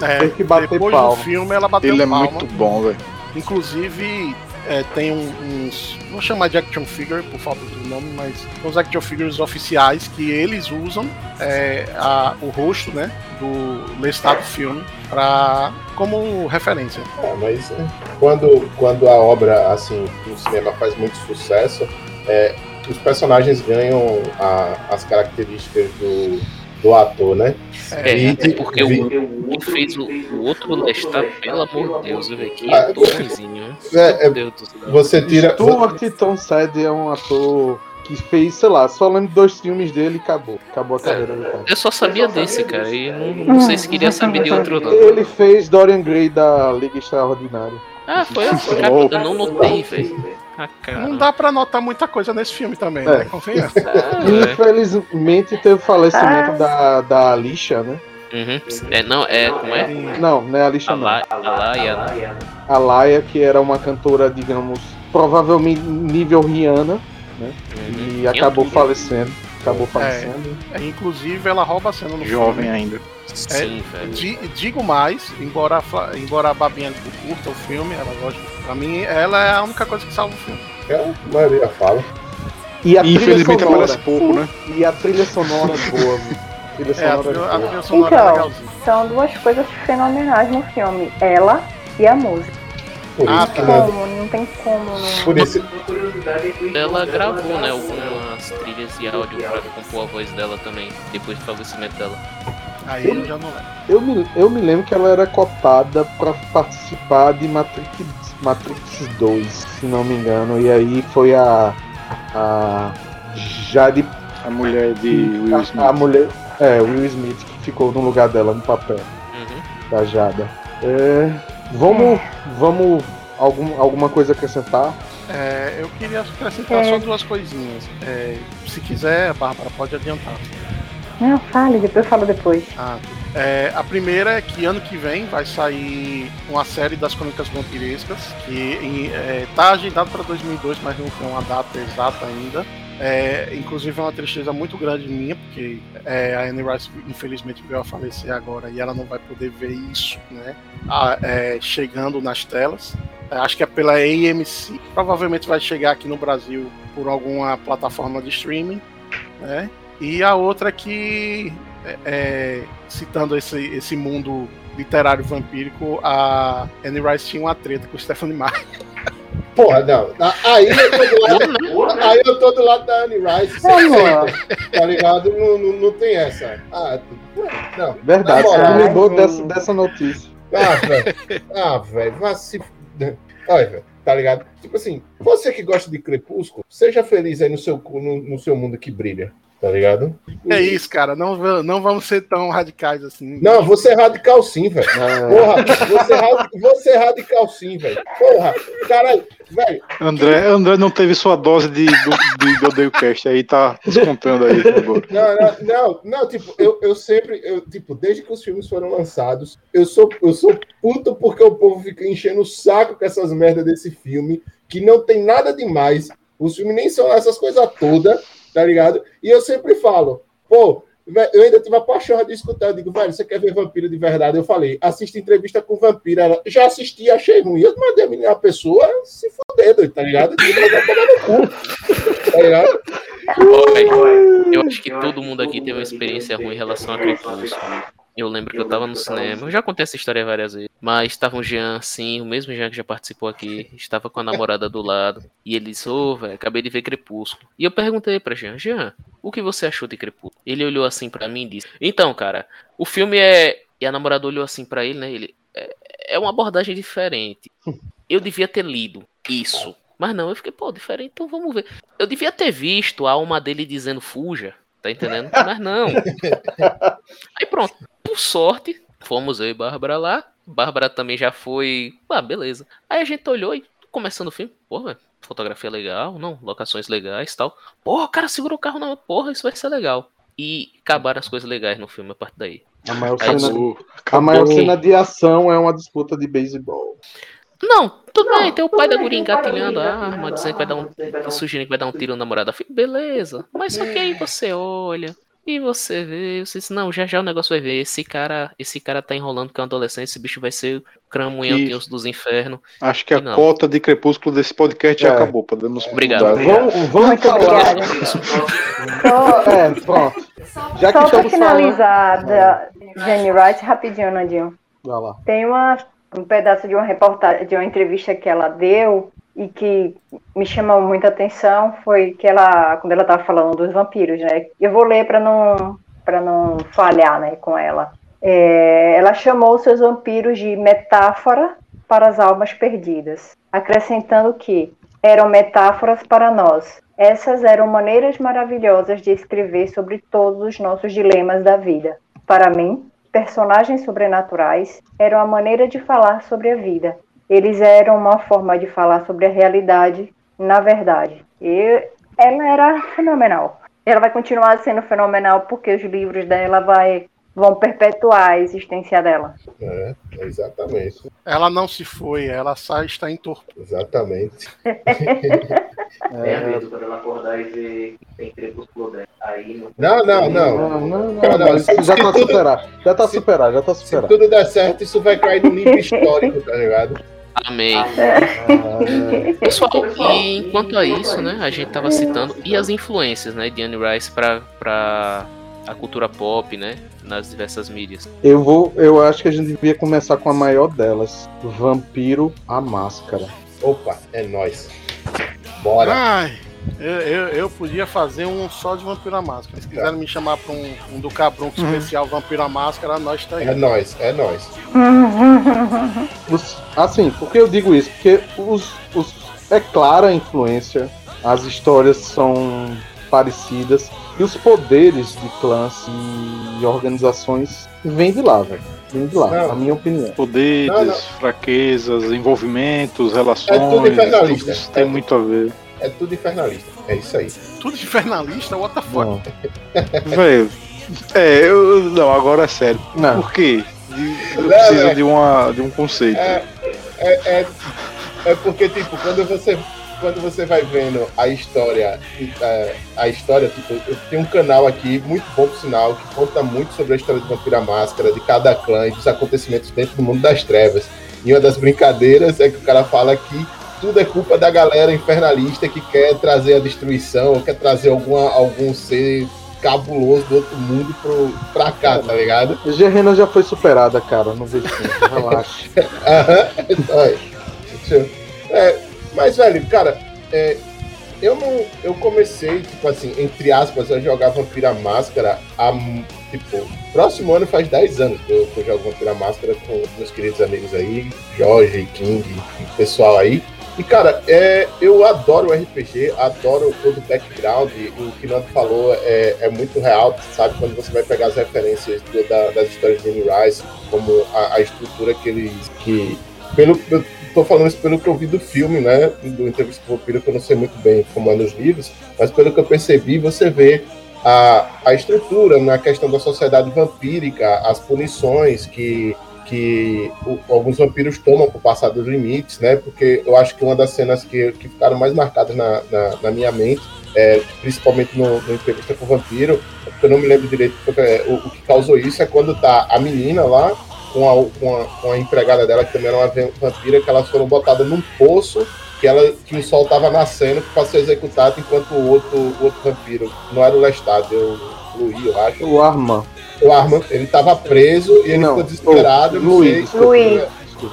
É, Tem que bater depois palma. do filme ela bateu Ele é palma. muito bom, velho. Inclusive, é, tem uns. Vou chamar de action figure, por falta do nome, mas uns action figures oficiais que eles usam é, a- o rosto né, do Lestat do filme pra, como referência. É, mas é, quando, quando a obra assim no cinema faz muito sucesso, é, os personagens ganham a- as características do, do ator, né? É, E- é porque vi- o, o que fez o, o outro Lestat, pelo amor de Deus, velho, que Ah, ator ruimzinho. É, é, Meu Deus do céu. você tira. Stuart Townsend é um ator que fez, sei lá, só lembro dois filmes dele e acabou. Acabou a carreira do cara. Eu só sabia desse, cara, e não, não sei se queria saber de outro não. Ele fez Dorian Gray da Liga Extraordinária. Ah, foi cara, eu não notei, velho. Ah. Não dá pra notar muita coisa nesse filme também, É. né? Ah, velho. Infelizmente teve o falecimento da, da Alicia, né? Uhum. É, não, é, como é? Não, não é a A Alicia não. La- a Laia, né? A Laia, que era uma cantora, digamos, provavelmente nível Rihanna, Uhum. e acabou falecendo. Acabou falecendo. É, inclusive, ela rouba a cena no Jovem filme. ainda. Sim, velho. Di- digo mais, embora, a embora a Babinha curta o filme, ela gosta. Pra mim, ela é a única coisa que salva o filme. É, a maioria fala. E a E trilha infelizmente sonora. aparece pouco, né? E a trilha sonora é boa, viu? A trilha É, a sonora trilha, é a boa. trilha sonora é Então. legalzinha. São duas coisas fenomenais no filme. Ela e a música. Por Ah, isso que não- Como? Não tem como não. por isso, Ela gravou, né, algumas trilhas de áudio pra compor a voz dela também, depois do falecimento dela. Aí eu já não lembro. Eu me, eu me lembro que ela era cotada pra participar de Matrix, Matrix 2, se não me engano. E aí foi a. A. Jade. A mulher de Will A, Smith. a mulher. É, Will Smith, que ficou no lugar dela no papel, Uhum. da Jada. É, vamos. Vamos. Algum, alguma coisa acrescentar? É, eu queria acrescentar É. só duas coisinhas. É, se quiser, Bárbara, pode adiantar. Não, fale, depois eu falo depois. Ah, é, a primeira é que ano que vem vai sair uma série das Crônicas Vampirescas, que está agendado para 2002, mas não tem uma data exata ainda. É, inclusive é uma tristeza muito grande minha, porque é, a Anne Rice infelizmente veio a falecer agora e ela não vai poder ver isso, né? a- é, chegando nas telas. É, acho que é pela AMC. Provavelmente vai chegar aqui no Brasil por alguma plataforma de streaming, né? E a outra é que, é, citando esse, esse mundo literário vampírico, a Anne Rice tinha uma treta com o Stephanie Meyer. porra, não. Aí eu tô do lado, aí eu tô do lado da Anne Rice, sempre, tá ligado? Não, não, não tem essa. Ah, não. Verdade, você me lembrou Ai, dessa, dessa notícia. Ah, velho. Ah, velho, vai se. Olha, velho, tá ligado? Tipo assim, você que gosta de Crepúsculo, seja feliz aí no seu, no, no seu mundo que brilha, tá ligado? É isso, cara. Não, não vamos ser tão radicais assim. Não, você é radical sim, velho. É, Porra, você, é você é radical sim, velho. Porra, caralho, velho. André, André não teve sua dose de, de, do Odeio Cast, aí tá descontando aí agora. Não, não, não, não, tipo, eu, eu sempre, eu, tipo, desde que os filmes foram lançados, eu sou, eu sou puto porque o povo fica enchendo o saco com essas merdas desse filme, que não tem nada demais. Os filmes nem são essas coisas todas, tá ligado? E eu sempre falo, pô, eu ainda tive a paixão de escutar. Eu digo, velho, você quer ver vampiro de verdade? Eu falei, assiste entrevista com vampiro. Ela, já assisti, achei ruim. Eu mandei a menina- a pessoa se fuder, doido, tá ligado? Tá ligado? Velho, eu acho que todo mundo aqui teve uma experiência ruim em relação a Crepúsculo. Eu lembro que eu tava no cinema, eu já contei essa história várias vezes, mas estava um Jean, sim, o mesmo Jean que já participou aqui, estava com a namorada do lado, e ele disse, ô, velho, acabei de ver Crepúsculo. E eu perguntei pra Jean, Jean, o que você achou de Crepúsculo? Ele olhou assim pra mim e disse, então, cara, o filme é... E a namorada olhou assim pra ele, né, ele... É, é uma abordagem diferente. Eu devia ter lido isso. Mas não, eu fiquei, pô, diferente, então vamos ver. Eu devia ter visto a alma dele dizendo fuja, tá entendendo? Mas não. Aí pronto, por sorte, fomos eu e Bárbara lá. Bárbara também já foi. Ah, beleza. Aí a gente olhou e começando o filme, pô, velho, fotografia legal, não, locações legais tal. Porra, o cara segurou o carro na porra, isso vai ser legal. E acabaram as coisas legais no filme a partir daí. a maior, Aí cena, a maior cena de ação é uma disputa de beisebol. Não, tudo bem, tem o pai da guria engatilhando a arma, dizendo que vai dar um. sugerindo que vai dar um tiro na namorada. Eu falei, Beleza. Mas só que aí você olha. E você vê, você diz, não, já já o negócio vai ver. Esse cara, esse cara tá enrolando com a adolescente, esse bicho vai ser cramunhão E- Deus dos infernos. Acho que a não. cota de crepúsculo desse podcast já É. acabou. Podemos Obrigado. mudar. Vamos, vamos falar. Só, É, pronto. Já que só estamos finalizar falando. da Jenny Wright, rapidinho, Nandinho. Vai lá. Tem uma, um pedaço de uma reportagem, de uma entrevista que ela deu e que me chamou muita atenção foi que ela, quando ela estava falando dos vampiros, né? Eu vou ler para não para não falhar, né, com ela. É, ela chamou seus vampiros de metáfora para as almas perdidas, acrescentando que eram metáforas para nós. Essas eram maneiras maravilhosas de escrever sobre todos os nossos dilemas da vida. Para mim, personagens sobrenaturais eram a maneira de falar sobre a vida. Eles eram uma forma de falar sobre a realidade na verdade. E ela era fenomenal. Ela vai continuar sendo fenomenal porque os livros dela vai, vão perpetuar a existência dela. É, exatamente. Ela não se foi, ela só está em tortura. Exatamente. É quando ela acordar e ver que tem crepúsculo dentro. Aí não. Não, não, não. Não, não, não, isso se- já se tá tudo- superado. Já tá se- superado, já tá Se superado. tudo der certo, isso vai cair no livro histórico, tá ligado? Amém. Ah, Pessoal, e enquanto a isso, né, a gente tava citando e as influências, né, de Anne Rice pra, pra a cultura pop, né, nas diversas mídias. eu vou, eu acho que a gente devia começar com a maior delas, Vampiro a Máscara. Opa, é nóis. Bora. Ai, eu, eu, eu podia fazer um só de Vampiro à Máscara. Se quiserem me chamar pra um, um do Cabrunco especial Vampiro à Máscara, nós tá aí. É nóis, é nóis. Os- assim, por que eu digo isso? Porque os, os, é clara a influência, as histórias são parecidas e os poderes de clãs e organizações vêm de lá, velho. Vem de lá, Não. na minha opinião. Poderes, Não, não. fraquezas, envolvimentos, relações. É tudo infernalista. tudo isso tem muito a ver. É tudo infernalista. É isso aí. Tudo infernalista, what the fuck? Velho, é, eu. Não, agora é sério. não. Por quê? Eu Não, preciso é. de, uma, de um conceito. É, é, é, é porque, tipo, quando você, quando você vai vendo a história, é, a história, tipo, eu tenho um canal aqui, muito bom por sinal, que conta muito sobre a história de Vampira Máscara, de cada clã e dos acontecimentos dentro do mundo das trevas. E uma das brincadeiras é que o cara fala que tudo é culpa da galera infernalista que quer trazer a destruição, ou quer trazer alguma, algum ser cabuloso do outro mundo pro, pra cá, tá ligado? Gerena já foi superada, cara. Não vejo. Relaxa. Aham, é, deixa eu- é, mas, velho, cara, é, eu não. Eu comecei, tipo assim, entre aspas, a jogar Vampira Máscara há, tipo, próximo ano faz 10 anos que eu, que eu jogo Vampira Máscara com meus queridos amigos aí, Jorge, King e pessoal aí. E, cara, é, eu adoro RPG, adoro todo o background, o que Nando falou é, é muito real, sabe? Quando você vai pegar as referências do- da- das histórias de Rice, como a, a estrutura que eles. Que, pelo, tô falando isso pelo que eu vi do filme, né? Do Entrevista com o Vampiro, que eu não sei muito bem como é nos livros, mas pelo que eu percebi, você vê a, a estrutura na questão da sociedade vampírica, as punições que, que o- alguns vampiros tomam por passar dos limites, né? Porque eu acho que uma das cenas que, que ficaram mais marcadas na, na, na minha mente, é, principalmente no, no Entrevista com o Vampiro, porque eu não me lembro direito é, o, o que causou isso, é quando tá a menina lá com a, com, a, com a empregada dela, que também era uma vampira, que elas foram botadas num poço que, ela, que o sol tava nascendo para ser executado, enquanto o outro, o outro vampiro, não era o Lestat, era o Louis, eu acho. O Arma. O Arma, ele tava preso e ele Não, ficou desesperado. eu não Luiz, sei. Luiz.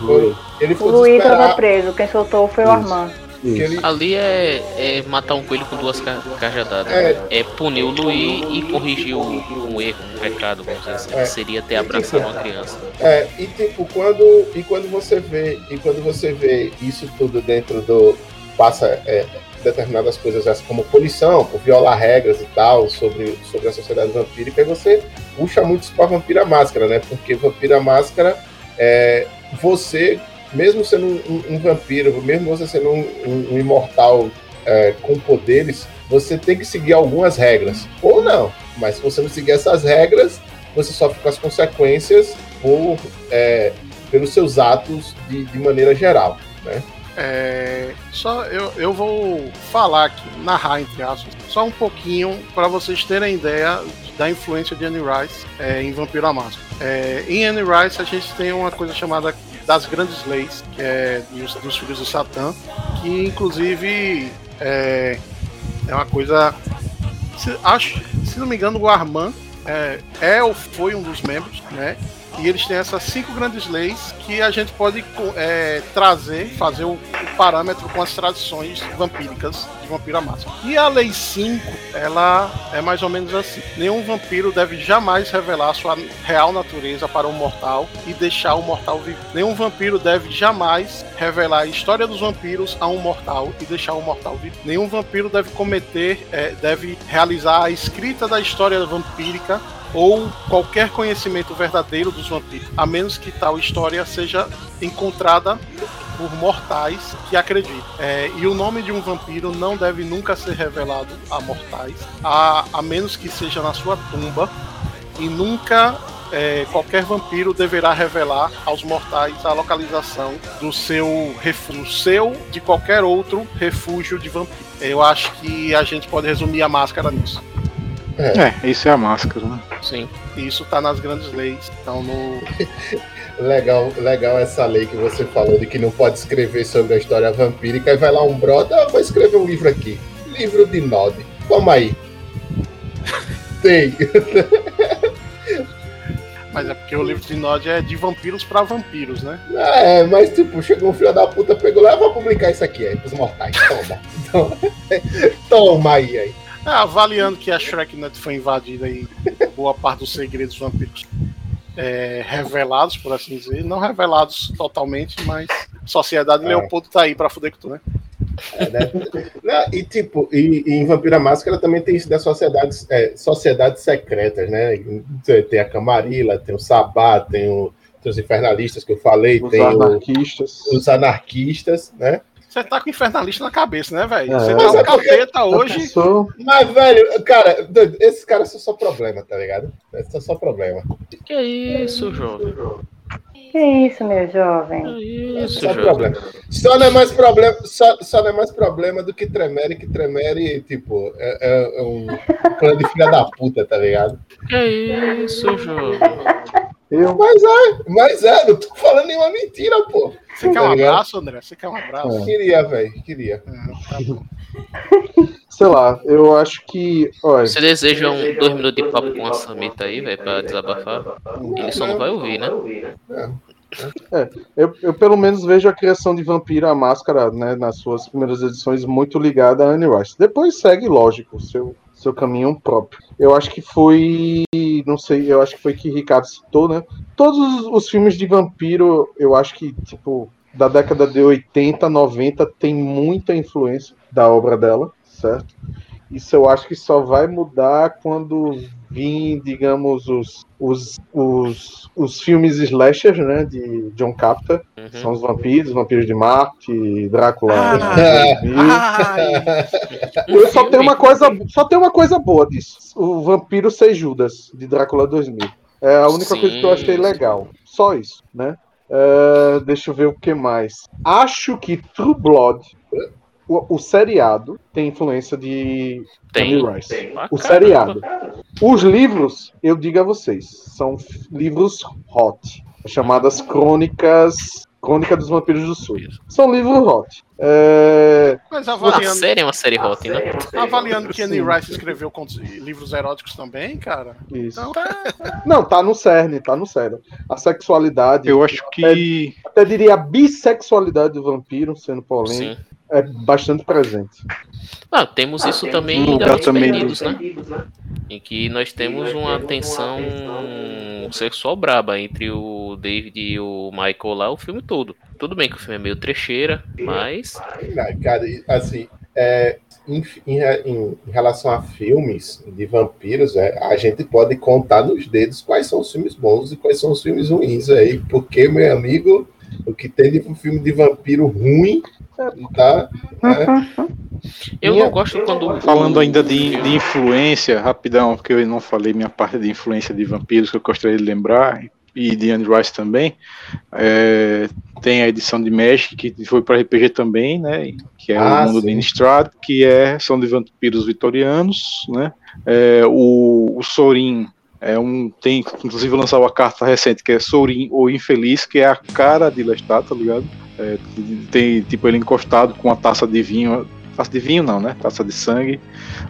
Luiz. Ele O ficou Luiz estava preso, quem soltou foi o Isso. Armand. Ele- Ali é, é matar um coelho com duas ca- cajadadas. É. É. punir o Luiz e corrigir um erro, um pecado, vamos dizer assim. É. Seria ter abraçado uma criança. É, e tipo, quando, e quando você vê, e quando você vê isso tudo dentro do. passa é, determinadas coisas essas como punição, por violar regras e tal, sobre, sobre a sociedade vampírica, e você puxa muito isso pra Vampira Máscara, né? Porque Vampira Máscara é você, mesmo sendo um, um- um vampiro, mesmo você sendo um, um- imortal é, com poderes, você tem que seguir algumas regras. Ou não, mas se você não seguir essas regras, você sofre com as consequências por, é, pelos seus atos de, de maneira geral. Né? É, só eu, eu vou falar aqui, narrar entre aspas, só um pouquinho para vocês terem ideia da influência de Anne Rice é, em Vampiro à Máscara. É, em Anne Rice a gente tem uma coisa chamada das grandes leis, que é dos, dos filhos do Satã, que inclusive é, é uma coisa. Se, acho, se não me engano, o Armand é, é ou foi um dos membros, né? E eles têm essas cinco grandes leis que a gente pode é, trazer, fazer o, o, parâmetro com as tradições vampíricas de Vampiro à Máscara. E a lei 5, ela é mais ou menos assim: nenhum vampiro deve jamais revelar sua real natureza para um mortal e deixar o mortal viver. Nenhum vampiro deve jamais revelar a história dos vampiros a um mortal e deixar o mortal viver. Nenhum vampiro deve cometer, é, deve realizar a escrita da história vampírica ou qualquer conhecimento verdadeiro dos vampiros, a menos que tal história seja encontrada por mortais que acreditam. É, e o nome de um vampiro não deve nunca ser revelado a mortais, a, a menos que seja na sua tumba, e nunca é, qualquer vampiro deverá revelar aos mortais a localização do seu refúgio, seu de qualquer outro refúgio de vampiro. Eu acho que a gente pode resumir a máscara nisso. É. é, isso é a máscara, né? Sim, isso tá nas grandes leis. Então no. legal, legal essa lei que você falou de que não pode escrever sobre a história vampírica e vai lá um brother, ah, vou escrever um livro aqui. Livro de Nod. Toma aí. Tem. Mas é porque o livro de Nod é de vampiros para vampiros, né? É, mas tipo, chegou um filho da puta, pegou lá, vou publicar isso aqui aí pros mortais. Toma. Toma, Toma aí aí. É, avaliando que a Shreknet foi invadida e boa parte dos segredos vampiros é, revelados, por assim dizer. Não revelados totalmente, mas Sociedade é. Leopoldo tá aí pra fuder com tu, né? É, né? Não, e tipo, e, e, em Vampira Máscara também tem isso das sociedades, é, sociedades secretas, né? Tem a Camarilla, tem o Sabá, tem, o, tem os infernalistas que eu falei, os tem anarquistas. O, os anarquistas, né? Você tá com infernalista na cabeça, né, velho? É, você tá um é capeta hoje. Mas, velho, cara, esses caras são só problema, tá ligado? Esses são só problema. Que é isso, jovem? Que isso, meu jovem? Que isso, só jovem? problema. Só não é mais problema, só, só não é mais problema do que Tremere, que Tremere, tipo, é, é, é um plano de filha da puta, tá ligado? Que isso, jovem? Eu... Mas é, mas é, não tô falando nenhuma mentira, pô. Você quer um tá abraço, André? Você quer um abraço? É. Queria, velho, queria. É, tá Sei lá, eu acho que. Olha, Você deseja um dois minutos de papo com a Samita aí, velho, pra desabafar? Ele só não vai ouvir, né? É, eu, eu pelo menos vejo a criação de Vampiro a Máscara, né, nas suas primeiras edições, muito ligada a Anne Rice. Depois segue, lógico, o seu, seu caminho próprio. Eu acho que foi. Não sei, eu acho que foi que Ricardo citou, né? Todos os, filmes de vampiro, eu acho que, tipo, da década de 80, 90, tem muita influência da obra dela, certo? Isso eu acho que só vai mudar quando vir, digamos, os, os, os, os filmes slashers, né, de John Carpenter, uhum. são os vampiros, vampiros de Marte, Drácula. Ah, eu só tem uma coisa, só tem uma coisa boa disso. O vampiro ser Judas de Drácula 2000. É a única Sim. coisa que eu achei legal. Só isso, né? Uh, deixa eu ver o que mais. Acho que True Blood o, o, seriado tem influência de tem, Rice. Tem. O seriado. Os livros, eu digo a vocês, são livros hot, chamadas Crônicas Crônica dos Vampiros do Sul. São livros hot. É... Mas avaliando... A série é uma série hot, né? Avaliando que Annie Rice escreveu livros eróticos também, cara. Isso. Então, tá... Não, tá no cerne, tá no cerne. A sexualidade. Eu acho que. Até, até diria a bissexualidade do vampiro, sendo polêmico. Sim é bastante presente. Ah, temos isso ah, também em Garotos também Perdidos, né? né? Em que nós temos uma tensão sexual braba entre o David e o Michael lá, o filme todo. Tudo bem que o filme é meio trecheira, mas. Cara, assim, é, em, em, em, relação a filmes de vampiros, é, a gente pode contar nos dedos quais são os filmes bons e quais são os filmes ruins aí, porque, meu amigo, o que tem de um filme de vampiro ruim Tá? É. Eu minha, não gosto quando. Falando ainda de, de influência, rapidão, porque eu não falei minha parte de influência de vampiros que eu gostaria de lembrar. e de Andy Rice também. É, tem a edição de Magic, que foi para RPG também, né? Que é ah, o mundo sim. de Innistrad, que é, são de vampiros vitorianos, né? É, o, o Sorin é um. Tem, inclusive, lançou uma carta recente que é Sorin ou Infeliz, que é a cara de Lestat, tá ligado? É, tem tipo ele encostado com uma taça de vinho. Taça de vinho não, né? Taça de sangue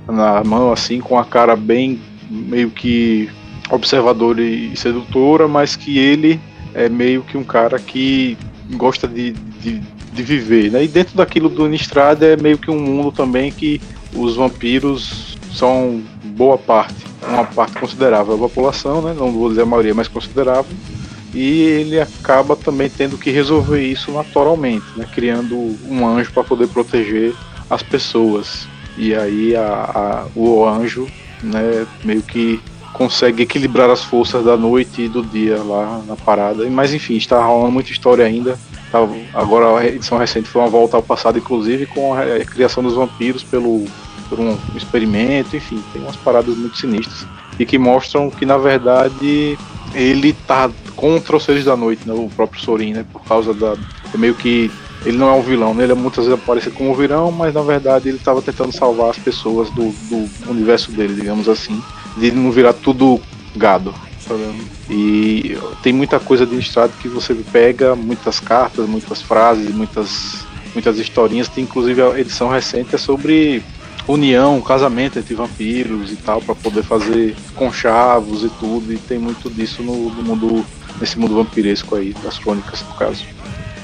na mão, assim, com a cara bem meio que observadora e sedutora, mas que ele é meio que um cara que gosta de, de, de viver. Né? E dentro daquilo do Nistrada é meio que um mundo também que os vampiros são boa parte, uma parte considerável da população, né? não vou dizer a maioria, mas considerável. E ele acaba também tendo que resolver isso naturalmente, né? criando um anjo para poder proteger as pessoas. E aí a, a, o anjo né, meio que consegue equilibrar as forças da noite e do dia lá na parada. Mas enfim, está rolando muita história ainda. Tá, agora a edição recente foi uma volta ao passado, inclusive, com a criação dos vampiros pelo, por um experimento, enfim, tem umas paradas muito sinistras. E que mostram que na verdade ele tá contra os seres da noite, né, o próprio Sorin, né? Por causa da. É meio que. Ele não é um vilão, né? Ele é muitas vezes aparece como um vilão, mas na verdade ele estava tentando salvar as pessoas do, do universo dele, digamos assim de não virar tudo gado. E tem muita coisa de estrada que você pega, muitas cartas, muitas frases, muitas, muitas historinhas. Tem inclusive a edição recente é sobre união, casamento entre vampiros e tal, para poder fazer conchavos e tudo. E tem muito disso no, no, mundo, nesse mundo vampiresco aí, das crônicas, no caso.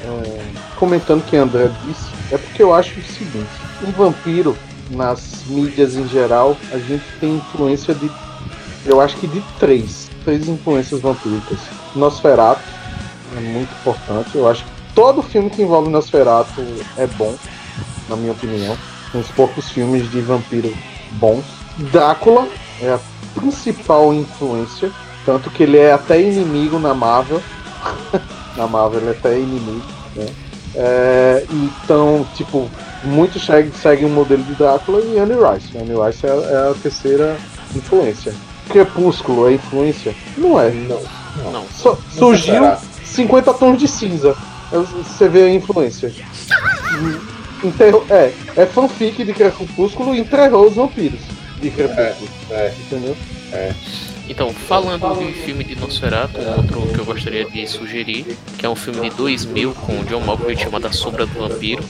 É, comentando que André disse, é porque eu acho o seguinte: um vampiro, nas mídias em geral, a gente tem influência de eu acho que de três, três influências vampíricas. Nosferatu é muito importante. Eu acho que todo filme que envolve Nosferatu é bom, na minha opinião. Uns poucos filmes de vampiro bons. Drácula é a principal influência, tanto que ele é até inimigo na Marvel. na Marvel ele é até inimigo, né? É, então, tipo, muitos seguem, seguem o modelo de Drácula e Anne Rice. Anne Rice é, é a terceira influência. Crepúsculo é influência? Não é. Não. não. não. So, surgiu 50 tons de cinza. Você vê a influência. Enterrou, é, é fanfic de Crepúsculo e enterrou os vampiros de Crepúsculo. É, é. Entendeu? É. Então, falando de filme de Nosferatu, um outro que eu gostaria de sugerir, que é um filme de 2000 com John Malkovich chamado A Sombra do Vampiro,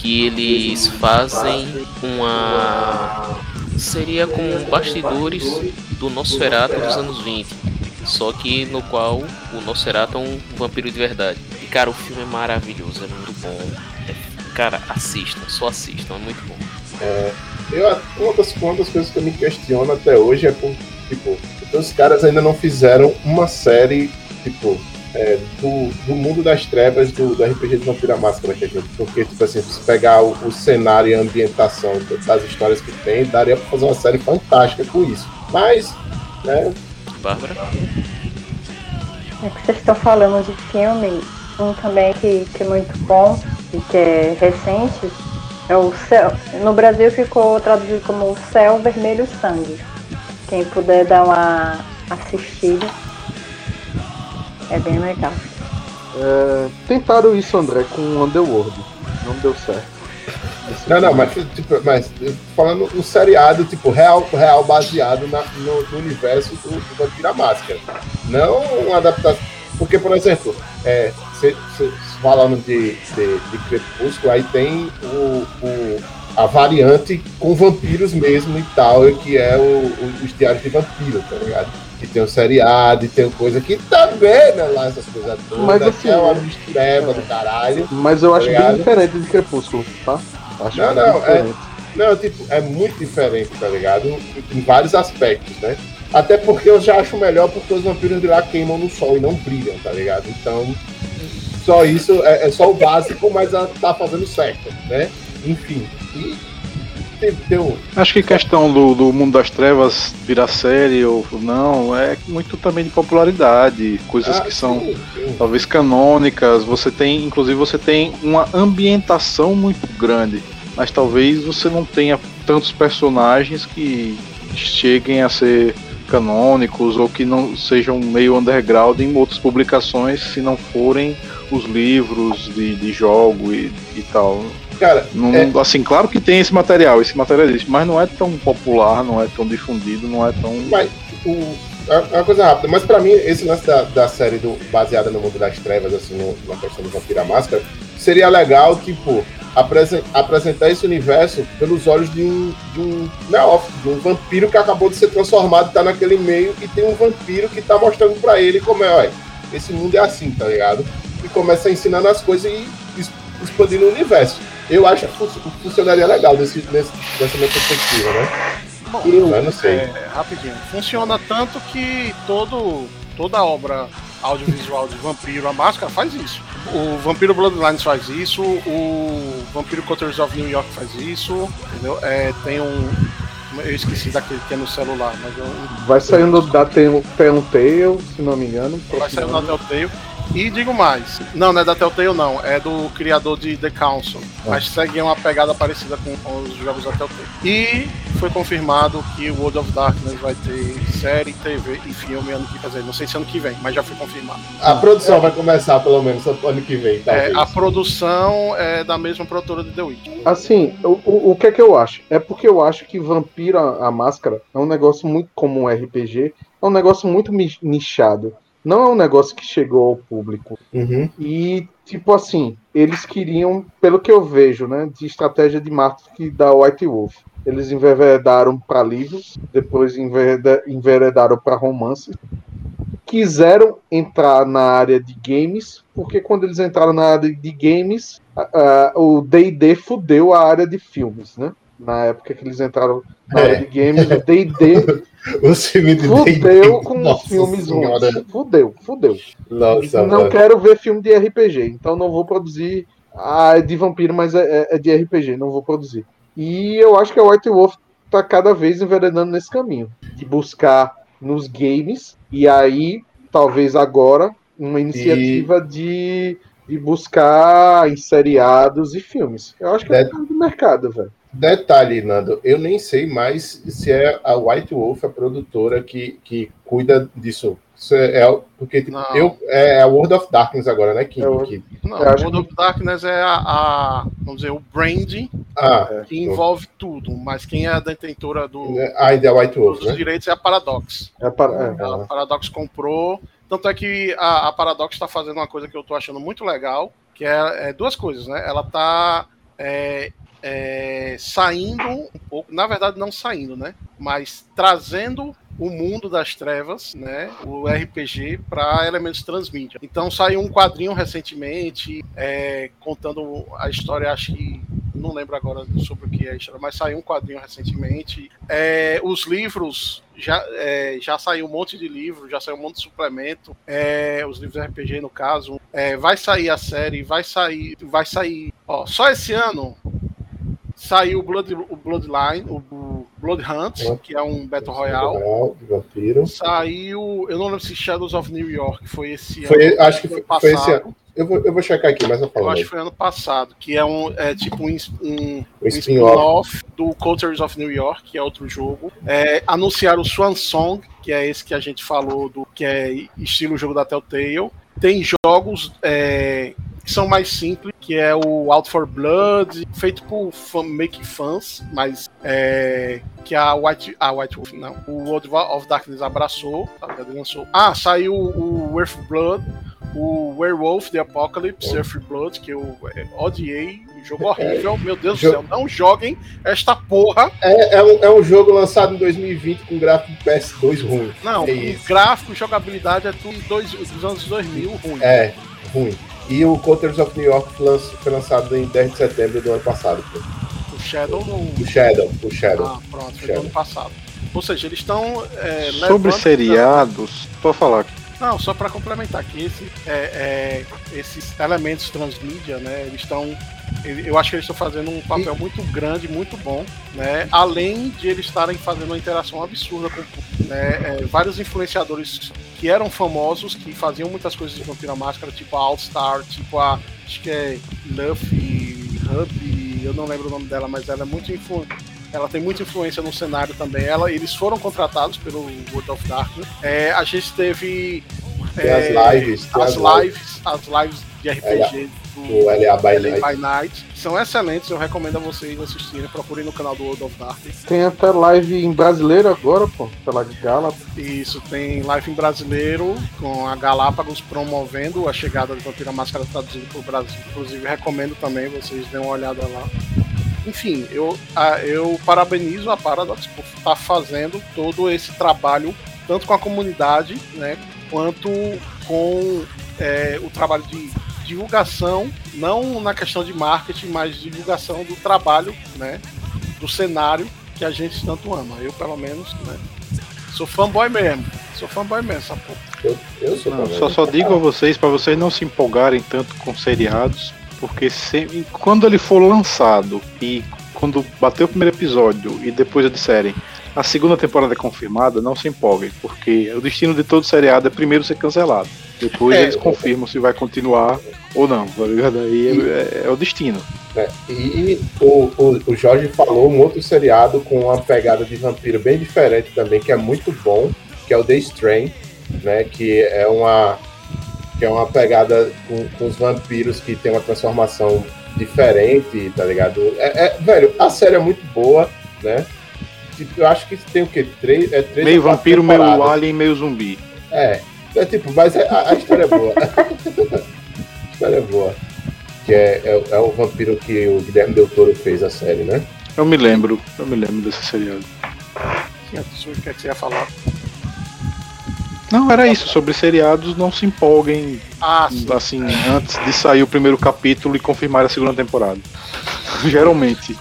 que eles fazem uma seria como bastidores do Nosferatu dos anos 20. Só que no qual o Nosferatu é um vampiro de verdade. E cara, o filme é maravilhoso, é muito bom. É, cara, assistam, só assistam, é muito bom. É, eu, uma, das, uma das coisas que eu me questiono até hoje é por, tipo, os caras ainda não fizeram uma série, tipo, é, do, do, mundo das trevas do, do RPG de Vampira Máscara que a gente, porque tipo assim, se pegar o, o, cenário e a ambientação das histórias que tem, daria para fazer uma série fantástica com isso. Mas, né? Bárbara? É que vocês estão falando de filme, um também que, que é muito bom e que é recente, é o Céu. No Brasil ficou traduzido como o Céu Vermelho Sangue. Quem puder dar uma assistida é bem legal. É, tentaram isso, André, com o Underworld. Não deu certo. não, não, mas, tipo, mas falando um seriado, tipo, real, real baseado na, no, no, universo do, do Vampira Máscara. Não uma adaptação. Porque, por exemplo, é, cê, cê, falando de, de, de Crepúsculo, aí tem o, o, a variante com vampiros mesmo e tal, que é o, o, os Diários de Vampiro, tá ligado? que tem o seriado e tem coisa que também, né, lá essas coisas todas, mas, assim, é uma mistureba do caralho. Mas eu tá acho ligado? bem diferente de Crepúsculo, tá? Acho não, não, é, não, tipo, é muito diferente, tá ligado? Em vários aspectos, né? Até porque eu já acho melhor porque os vampiros de lá queimam no sol e não brilham, tá ligado? Então, só isso é, é só o básico, mas tá fazendo certo, né? Enfim. E Acho que questão do, do mundo das trevas virar série ou não é muito também de popularidade, coisas ah, que são sim, sim. talvez canônicas. Você tem, inclusive, você tem uma ambientação muito grande, mas talvez você não tenha tantos personagens que cheguem a ser canônicos ou que não sejam meio underground em outras publicações, se não forem os livros de, de jogo e, e tal. Cara, Não- é- Assim, claro que tem esse material, esse material existe, mas não é tão popular, não é tão difundido, não é tão. Mas o, é uma coisa rápida, mas pra mim, esse lance da, da série do, baseada no mundo das trevas, assim, no- na questão do Vampira Máscara, seria legal, tipo, apresen- apresentar esse universo pelos olhos de um, de um neófito, de um vampiro que acabou de ser transformado, tá naquele meio, e tem um vampiro que tá mostrando pra ele como é, olha, esse mundo é assim, tá ligado? E começa ensinando as coisas e expandindo o universo. Eu acho que fun- funcionaria legal desse, nesse, dessa minha perspectiva, né? Bom, Mas não sei. É, rapidinho. Funciona tanto que todo, toda obra audiovisual de Vampiro, a Máscara, faz isso. O Vampiro Bloodlines faz isso, o Vampiro Cutters of New York faz isso, entendeu? É, tem um. Eu esqueci daquele que é no celular, mas eu, Vai saindo da Tell- Telltale, se não me engano. vai sair na Telltale. E digo mais, não, não é da Telltale não, é do criador de The Council, mas segue uma pegada parecida com, os jogos da Telltale. E foi confirmado que o World of Darkness vai ter série, TV e filme ano que vem, não sei se ano que vem, mas já foi confirmado. A produção vai começar, pelo menos, ano que vem, É, talvez. a produção é da mesma produtora de The Witch. Assim, o, o, o que é que eu acho? É porque eu acho que Vampiro, a, Máscara, é um negócio muito como um RPG, é um negócio muito nichado. Não é um negócio que chegou ao público. Uhum. E, tipo assim, eles queriam, pelo que eu vejo, né, de estratégia de marketing da White Wolf. Eles enveredaram para livros, depois envereda- enveredaram para romances. Quiseram entrar na área de games, porque quando eles entraram na área de games, a- o D&D fudeu a área de filmes, né? Na época que eles entraram na É. área de games, o D&D de fudeu com os filmes Senhora. ruins. Fudeu, fudeu. Nossa, Não mano. quero ver filme de RPG, então não vou produzir. Ah, é de vampiro, mas é, é- é de RPG, não vou produzir. E eu acho que a White Wolf tá cada vez enveredando nesse caminho de buscar nos games e aí talvez agora uma iniciativa de, de buscar em seriados e filmes. Eu acho que é Deve- um do mercado, velho. Detalhe, Nando, eu nem sei mais se é a White Wolf a produtora que, que cuida disso. Isso é, é- porque tipo, eu, é a World of Darkness agora, né, Kim? É o- Que- Não, acho World of Darkness é a, a- vamos dizer, o branding ah, que envolve tudo, mas quem é a detentora do, é a White Wolf, dos né? direitos é a Paradox. É para- é. A Paradox comprou. Tanto é que a, a Paradox está fazendo uma coisa que eu tô achando muito legal, que é, é duas coisas, né? Ela tá é, saindo um pouco, na verdade não saindo, né? Mas trazendo o mundo das trevas, né? O RPG para elementos transmídia. Então saiu um quadrinho recentemente é, contando a história, acho que não lembro agora sobre o que é a história, mas saiu um quadrinho recentemente. É, os livros já, é, já saiu um monte de livro, já saiu um monte de suplemento. é, os livros RPG, no caso. É, vai sair a série, vai sair. Vai sair. Ó, só esse ano saiu o, Blood, o Bloodline, o, Blood Hunt, que é um Battle Royale. Royal, de vampiro. Saiu. Eu não lembro se Shadows of New York foi esse Foi, ano. acho que foi, foi esse passado. ano. Eu vou, eu vou checar aqui, mas eu Eu falo. acho que foi ano passado, que é um é tipo um, um, um spin-off. do Cultures of New York, que é outro jogo. É, anunciaram o Swan Song, que é esse que a gente falou, do que é estilo jogo da Telltale. Tem jogos é, são mais simples, que é o Out for Blood, feito por fan, make fãs, mas é, que a White, a White Wolf, não, o World of Darkness abraçou, tá ligado? Lançou. Ah, saiu o Earth Blood, o Werewolf The Apocalypse, Earth Blood, que eu é, odiei, um jogo horrível, meu Deus do céu, não joguem esta porra. É, é, um, é um jogo lançado em 2020 com gráfico PS2 ruim. Não, É gráfico, jogabilidade é tudo dois, dos anos 2000 ruim. É, ruim. E o Cultures of New York foi lanç- foi lançado em 10 de setembro do ano passado. O Shadow não. O Shadow, o Shadow. Ah, pronto, foi do Shadow. ano passado. Ou seja, eles estão. É, Sobre seriados, pode falar aqui. Não, só para complementar que esse, é, é, esses elementos transmídia, né, eles estão. Eu acho que eles estão fazendo um papel muito grande, muito bom, né? Além de eles estarem fazendo uma interação absurda com né? É, vários influenciadores que eram famosos, que faziam muitas coisas de Vampira Máscara, tipo a All Star, tipo a. Acho que é Luffy, Hub, eu não lembro o nome dela, mas ela é muito influ ela tem muita influência no cenário também. Ela, eles foram contratados pelo World of Darkness. É, a gente teve tem as é, lives, tem as, as lives, as lives de RPG do, LA by, LA by Night. São excelentes, eu recomendo a vocês assistirem. Procurem no canal do World of Darkness. Tem até live em brasileiro agora, pô, pela Galápagos. Isso, tem live em brasileiro com a Galápagos promovendo a chegada do Vampira Máscara traduzido para o Brasil. Inclusive, recomendo também vocês dêem uma olhada lá. Enfim, eu, eu parabenizo a Paradox por estar fazendo todo esse trabalho, tanto com a comunidade, né, quanto com é, o trabalho de divulgação, não na questão de marketing, mas divulgação do trabalho, né, do cenário que a gente tanto ama. Eu, pelo menos, né, sou fanboy mesmo. Sou fanboy mesmo, essa porra. Eu, eu sou não, só, só digo a vocês, para vocês não se empolgarem tanto com seriados, porque sempre, quando ele for lançado e quando bater o primeiro episódio e depois eles disserem a segunda temporada é confirmada, não se empolguem, porque o destino de todo seriado é primeiro ser cancelado. Depois é, eles confirmam se vai continuar ou não, tá ligado? Aí e, é, é, o destino. É, e o, o, o, Jorge falou um outro seriado com uma pegada de vampiro bem diferente também, que é muito bom, que é o The Strain, né? Que é uma, que é uma pegada com, com os vampiros que tem uma transformação diferente, tá ligado? É, é, velho, a série é muito boa, né? Tipo, eu acho que tem o quê? Três, é três meio vampiro, meio alien, meio zumbi. É, é tipo, mas é, a, a, história é boa. a história é boa. Que é, é, é, o vampiro que o Guilherme Del Toro fez a série, né? Eu me lembro, eu me lembro desse seriado. Sim, o que, é que você ia falar? Não, era isso, sobre seriados, não se empolguem ah, assim, antes de sair o primeiro capítulo e confirmar a segunda temporada. Geralmente.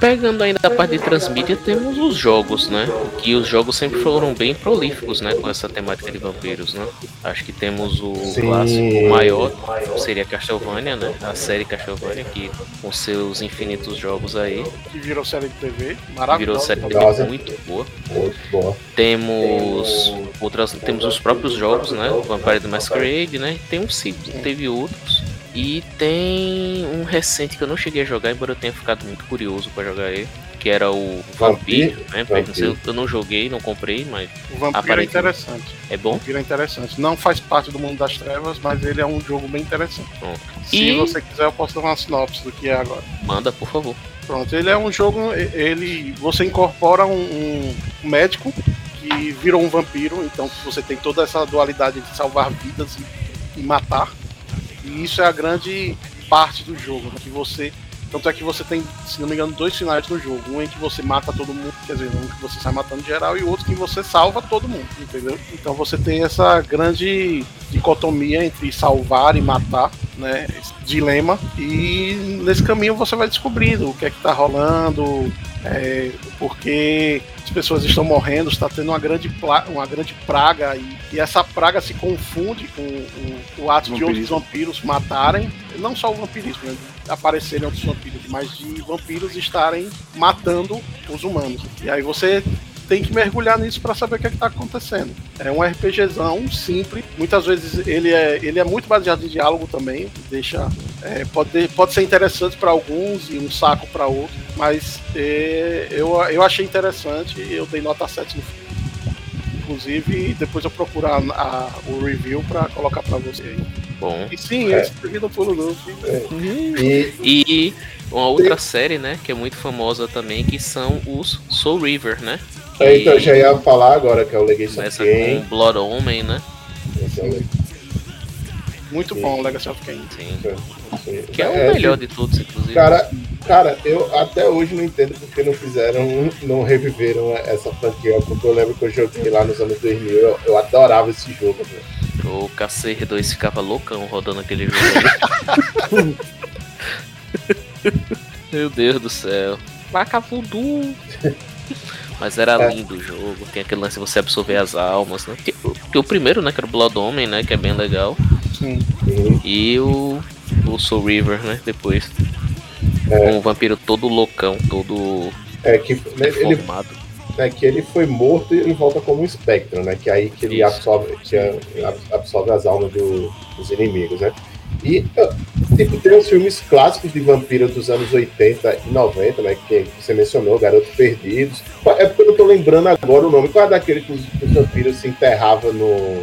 Pegando ainda a parte de transmídia, temos os jogos, né? Que os jogos sempre foram bem prolíficos, né? Com essa temática de vampiros, né? Acho que temos o Sim. clássico maior, seria Castlevania, né? A série Castlevania, que com seus infinitos jogos aí. Que virou série de TV, maravilhosa. Virou série de TV muito boa. Muito boa. Temos outras, temos os próprios jogos, né? O Vampire the Masquerade, né? Tem um ciclo, teve outros. E tem um recente que eu não cheguei a jogar, embora eu tenha ficado muito curioso para jogar ele, que era o Vampiro, né? Vampiro. Eu não joguei, não comprei, mas. O Vampiro é interessante. É bom? O Vampiro é interessante. Não faz parte do mundo das trevas, mas ele é um jogo bem interessante. Pronto. Se e... você quiser, eu posso dar uma sinopse do que é agora. Manda, por favor. Pronto, ele é um jogo. Ele. Você incorpora um, um médico que virou um vampiro, então você tem toda essa dualidade de salvar vidas e, e matar. E isso é a grande parte do jogo, né? que você. Tanto é que você tem, se não me engano, dois finais no jogo. Um em que você mata todo mundo, quer dizer, um que você sai matando geral, e outro que você salva todo mundo, entendeu? Então você tem essa grande dicotomia entre salvar e matar, né? Esse dilema. E nesse caminho você vai descobrindo o que é que tá rolando, é, porque as pessoas estão morrendo, está tendo uma grande, uma grande praga e, e essa praga se confunde com o, o ato de outros vampiros matarem, não só o vampirismo, né, aparecerem outros vampiros, mas de vampiros estarem matando os humanos. E aí você tem que mergulhar nisso para saber o que é está acontecendo. É um RPGzão simples, muitas vezes ele é, ele é muito baseado em diálogo também, deixa é, pode, pode ser interessante para alguns e um saco para outros, mas é, eu, eu achei interessante e eu dei nota 7 no filme. Inclusive, depois eu procurar a, a, o review para colocar para você aí. Bom. E sim, é. esse não pulo não. É. E, e uma outra série, né, que é muito famosa também, que são os Soul River, né? É, então eu já ia falar agora que é o Legacy of Kain. com Blood Omen, né? Muito Sim. bom o Legacy of Kain. Sim. Sim. Que é o é, melhor de todos, inclusive. Cara, cara, eu até hoje não entendo porque não fizeram, não reviveram essa franquia, porque eu lembro que eu joguei lá nos anos 2000, eu, eu adorava esse jogo. Velho. O KCR2 ficava loucão rodando aquele jogo. Meu Deus do céu. Vaca voodoo. Mas era é. lindo o jogo, tem aquele lance de você absorver as almas, né? Tem, o primeiro, né, que era o Blood Omen, né, que é bem legal. Sim. E o, o Soul River, né, depois. É. Com o vampiro todo loucão, todo é, que, deformado. Ele, é que ele foi morto e ele volta como um espectro, né? Que é aí que ele absorve, que absorve as almas do, dos inimigos, né? E tipo, tem os filmes clássicos de vampiro dos anos 80 e 90, né? Que você mencionou, Garotos Perdidos. É porque eu não tô lembrando agora o nome. Qual é daquele que os, os vampiros se enterravam no,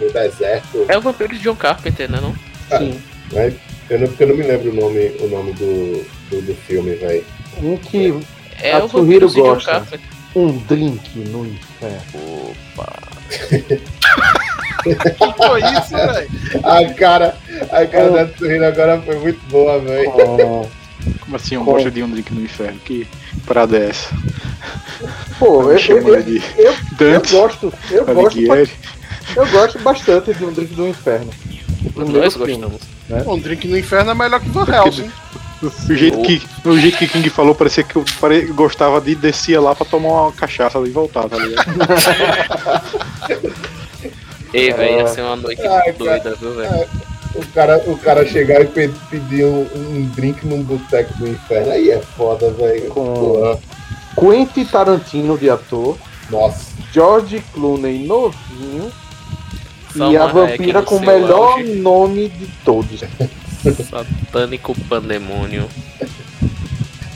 no deserto? É o vampiro de John Carpenter, né? Não? Sim. Né? Eu não, porque eu não me lembro o nome, o nome do, do, do filme, velho. Um que É A o vampiro de John gosta. Carpenter. um drink no inferno. Opa. Que foi isso, velho? A cara, a cara da Tsuhiro agora foi muito boa, velho. Com- Como assim, um Com- gosta de um drink no inferno? Que parada é essa? Pô, eu, eu, eu, de eu, eu Dante, gosto, eu gosto, Alighieri. eu gosto bastante de um drink do inferno. O Nós gostamos. Um drink no inferno é melhor que Van Helsing. O jeito, que, o jeito que King falou, parecia que eu pare- gostava de descer lá pra tomar uma cachaça e voltar, tá ligado? Ei, velho, ia ser uma noite Ai, doida, viu, velho? O cara, o cara chegar e pe- pedir um, um drink num boteco do inferno, aí é foda, velho. Com- Porra. Quentin Tarantino de ator, Nossa. George Clooney novinho Salma e a vampira com o melhor auge. nome de todos. Satânico pandemônio.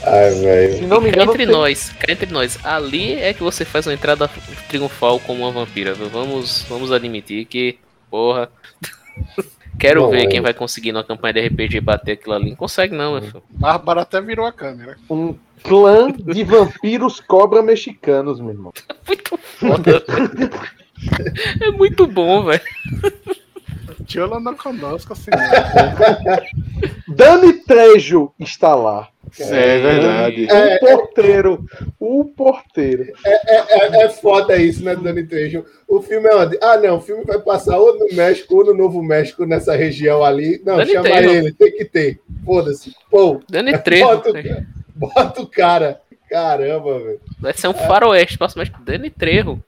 Ai, velho. Se não me engano, entre tem- nós, entre nós, ali é que você faz uma entrada triunfal como uma vampira, viu? Vamos, vamos admitir que, porra. Quero Não, ver é. quem vai conseguir na campanha de RPG bater aquilo ali. Não consegue não, meu filho. Bárbara até virou a câmera. um clã de vampiros cobra mexicanos, meu irmão. Muito foda. é muito bom, velho. Tiola não conosco, assim. Dani Trejo está lá. É verdade. O porteiro. O porteiro. É, é foda isso, né, Dani Trejo? O filme é onde? Ah, não, o filme vai passar ou no México ou no Novo México, nessa região ali. Não, Dani chama Trejo. ele, tem que ter. Foda-se. Pô, Dani Trejo. bota, velho. o- bota o cara. Caramba, velho. Vai ser um faroeste, passa mais Dani Trejo.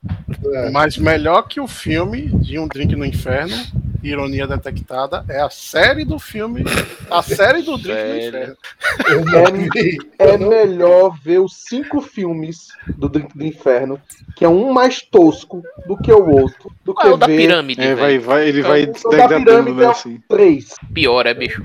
É. Mas melhor que o filme de Um Drink no Inferno, Ironia Detectada, é a série do filme, a série do Drink Velho. Inferno. Vi. É melhor ver os cinco filmes do Drink do Inferno, que é um mais tosco do que o outro, do é o que da ver pirâmide, É, vai, vai, ele vai o da degradando, pirâmide né, é o- assim. três. Pior, é, bicho.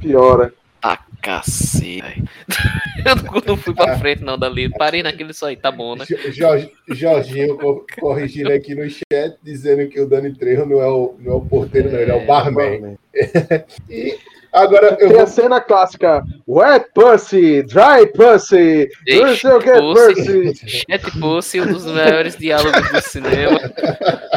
Piora. Ah, cacete. Eu não, não fui pra frente, não, dali. Parei naquele só aí, tá bom, né? Jorge- Jorginho co- corrigindo aqui no chat, dizendo que o Dani Trejo não é o, não é o porteiro, não, ele é o barman. E agora eu Tem a vou. cena clássica: Wet Pussy, Dry Pussy, não sei o que, Pussy. Chat Pussy, um dos maiores diálogos do cinema.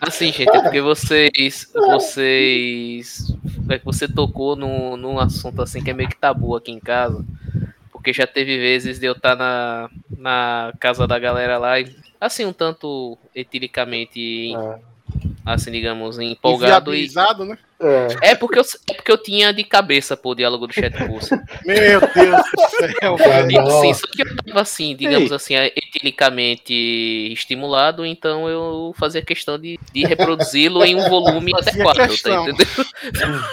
Assim, gente, é porque vocês. Vocês. É que você tocou num, num assunto assim que é meio que tabu aqui em casa. Porque já teve vezes de eu estar na, na casa da galera lá e. Assim, um tanto etiricamente, Ah, assim, digamos, empolgado e. Né? É. É porque, eu, é porque eu tinha de cabeça, pô, o diálogo do Chat Pussy. Meu Deus do céu. Sim, só que eu tava assim, digamos Ei. assim, etiricamente estimulado, então eu fazia questão de, de reproduzi-lo em um volume Fazia adequado, tá entendendo?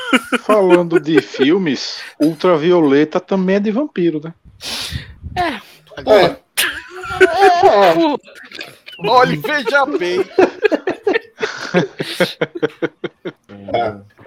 Falando de filmes, Ultravioleta também é de vampiro, né? É, Pô, Olha, veja bem.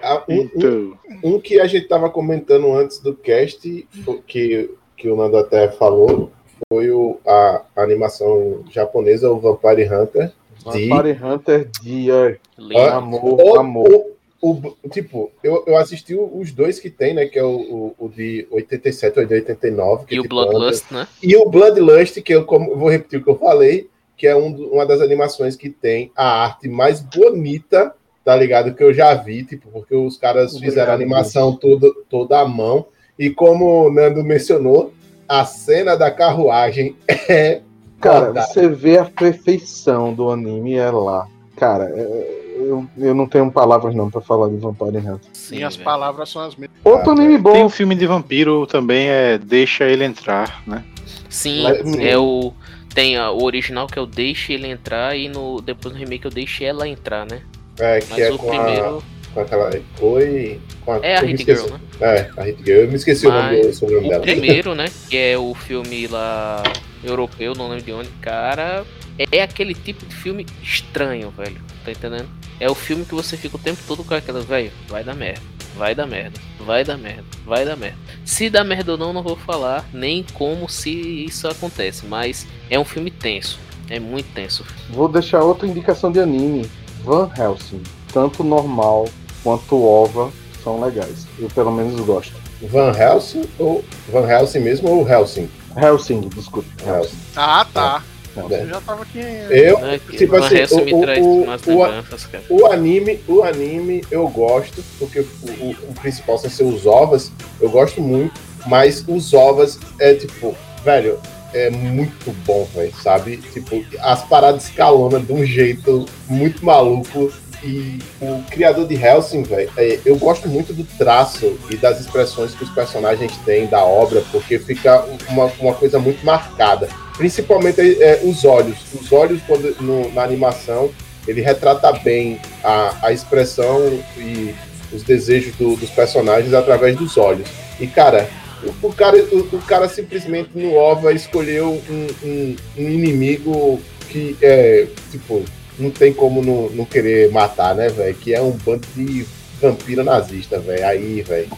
ah, um, um- Então, um que a gente tava comentando antes do cast, o que, que o Nando até falou, foi o, a, a animação japonesa, o Vampire Hunter. De... Vampire Hunter Dear. lindo. Ah, Amor, O, amor. o, o- tipo, eu, eu assisti os dois que tem, né? Que é o, o, o de 87 ou de 89. Que E é o tipo Bloodlust, né? E o Bloodlust, que eu, como, eu vou repetir o que eu falei, que é um uma das animações que tem a arte mais bonita, tá ligado? Que eu já vi, tipo, porque os caras Obrigado, fizeram a animação toda, toda à mão. E como o Nando mencionou, a cena da carruagem é. Cara, você vê a perfeição do anime é lá. Cara, é- eu, eu não tenho palavras não pra falar de Vampire Hunter. Sim, velho. palavras são as mesmas. Outro Ah, anime tem bom. um filme de vampiro também, é Deixa Ele Entrar, né? Sim, me é o. Tem a- o original que eu deixe ele entrar e no, depois no remake eu deixe ela entrar, né? É, que Mas é o com, primeiro a, com aquela. Oi. Com a, é a Hit Girl, né? É, a Hit Girl. Eu me esqueci o nome Mas do sobrenome O dela. primeiro, né? Que é o filme lá europeu, não lembro de onde, cara. É aquele tipo de filme estranho, velho. Tá entendendo? É o filme que você fica o tempo todo com aquela, velho, vai dar merda. Vai dar merda, vai dar merda, vai dar merda. Se dá merda ou não, não vou falar nem como se isso acontece, mas é um filme tenso, é muito tenso. Vou deixar outra indicação de anime, Van Helsing. Tanto normal quanto OVA são legais. Eu pelo menos gosto. Van Helsing ou Van Helsing mesmo ou Helsing? Helsing, desculpa. Helsing. Ah, tá. Eu já tava aqui. Eu, Não é que tipo assim, o- me o- traz o- umas o- lembranças, cara. O anime, o anime eu gosto, porque o, o- o principal são ser os ovas, eu gosto muito, mas os ovas é tipo, velho, é muito bom, velho, sabe? Tipo, as paradas escalonam de um jeito muito maluco. E o criador de Helsing, velho, é, eu gosto muito do traço e das expressões que os personagens têm da obra, porque fica uma, uma coisa muito marcada. Principalmente é, os olhos. Os olhos, quando no- na animação, ele retrata bem a, a expressão e os desejos do- dos personagens através dos olhos. E, cara, o, o cara, o, o cara simplesmente no OVA escolheu um, um- um inimigo que é, tipo, não tem como não, não querer matar, né, velho? Que é um bando de vampiro nazista, velho. Aí, velho.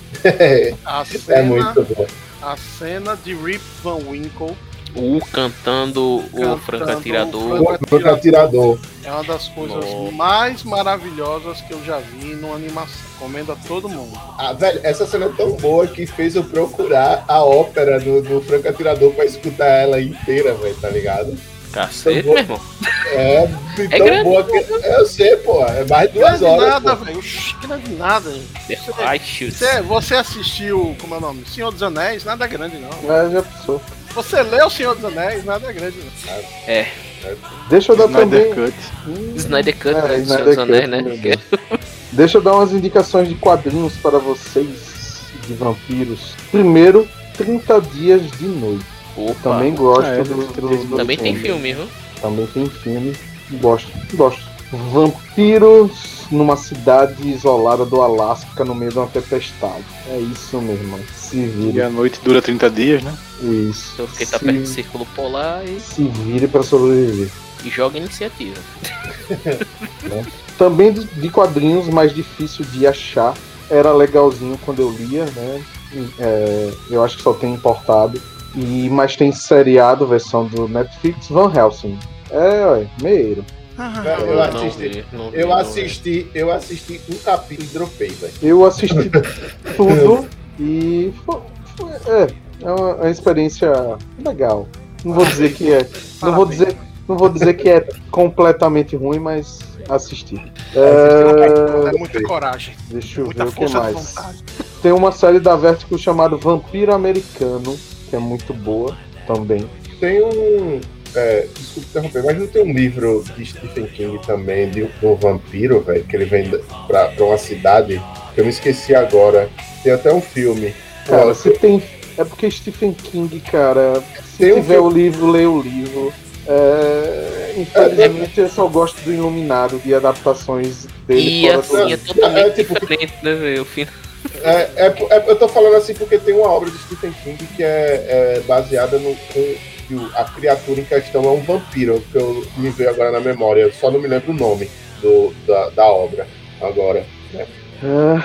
A é cena, muito bom. a cena de Rip Van Winkle O cantando o Cantando Franco Atirador. o Franco O Franco Atirador. é uma das coisas Nossa. mais maravilhosas que eu já vi numa animação. Comendo a todo mundo. Ah, velho, essa cena é tão boa que fez eu procurar a ópera do, do Franco Atirador pra escutar ela inteira, velho, tá ligado? Cacete, meu irmão. É, de É tão grande, boa que. Eu sei, pô. É mais é duas de horas. nada, velho. Que não é de nada. Ai, chute. Você, você assistiu, como é o nome? Senhor dos Anéis, nada é grande, não. É, já pensou. Você leu Senhor dos Anéis, nada é grande, não. É, Deixa eu dar também. Snyder Cut. Hum, Snyder Cut, É, né? Snyder Senhor dos Anéis, Cut, né? Deixa eu dar umas indicações de quadrinhos para vocês de vampiros. Primeiro, 30 Dias de Noite. Opa, Também gosto Ah, é, do, 30 do- de do também tem filme. viu? Também tem filme. Gosto, gosto. Vampiros numa cidade isolada do Alasca no meio de uma tempestade. É isso mesmo. Se E vire. a noite dura 30 dias, né? Isso. Então, Porque tá perto do Se, círculo polar e, se vire para sobreviver. e joga iniciativa. Também de, de quadrinhos mais difícil de achar. Era legalzinho quando eu lia, né? É, eu acho que só tem importado. E, mas tem seriado, versão do Netflix, Van Helsing. É, ué, meio. Velho, eu assisti. vi, vi, Eu assisti, eu assisti um capítulo e dropei, velho. Eu assisti tudo e foi, foi- é, é uma, uma experiência legal. Não vou dizer que é. Não vou dizer, não vou dizer que é completamente ruim, mas assisti. É, É muita coragem, deixa eu muita ver o que mais. Tem uma série da Vertigo chamada Vampiro Americano, que é muito boa também. Tem um. É, desculpa interromper, mas não tem um livro de Stephen King também, de um vampiro, velho, que ele vem pra, pra uma cidade, que eu me esqueci agora. Tem até um filme. Cara, Pô, se tem. É porque Stephen King, cara, se Tem um tiver filme- o livro, lê o livro. É, infelizmente eu só gosto do Iluminado, de adaptações dele E assim, é totalmente É, tipo- diferente, né, velho? É, é, é- eu tô falando assim porque tem uma obra de Stephen King que é, é baseada no. com- a criatura em questão é um vampiro, que eu me veio agora na memória, eu só não me lembro o nome do, da, da obra agora. É,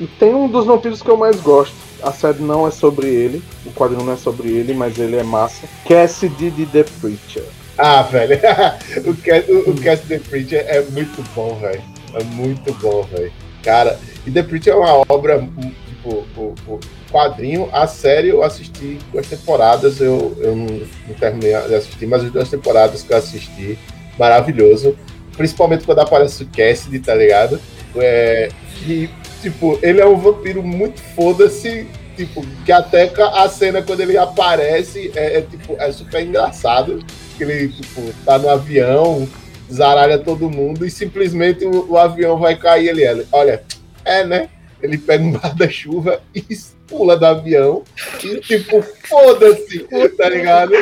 e tem um dos vampiros que eu mais gosto. A série não é sobre ele, o quadrinho não é sobre ele, mas ele é massa. Cassidy de The Preacher. Ah, velho, o, Cast, o, o Cast The Preacher é muito bom, velho. É muito bom, velho. Cara, e The Preacher é uma obra, hum, tipo, o, o quadrinho, a série eu assisti duas temporadas, eu, eu não, não terminei de assistir, mas as duas temporadas que eu assisti, maravilhoso. Principalmente quando aparece o Cassidy, tá ligado? É, e, tipo, ele é um vampiro muito foda-se, tipo, que até a cena quando ele aparece é, é, tipo, é super engraçado. Ele, tipo, tá no avião, zaralha todo mundo e simplesmente o, o avião vai cair. Ele, ele, olha, é, né? Ele pega um guarda-chuva e pula do avião e, tipo, foda-se, tá ligado?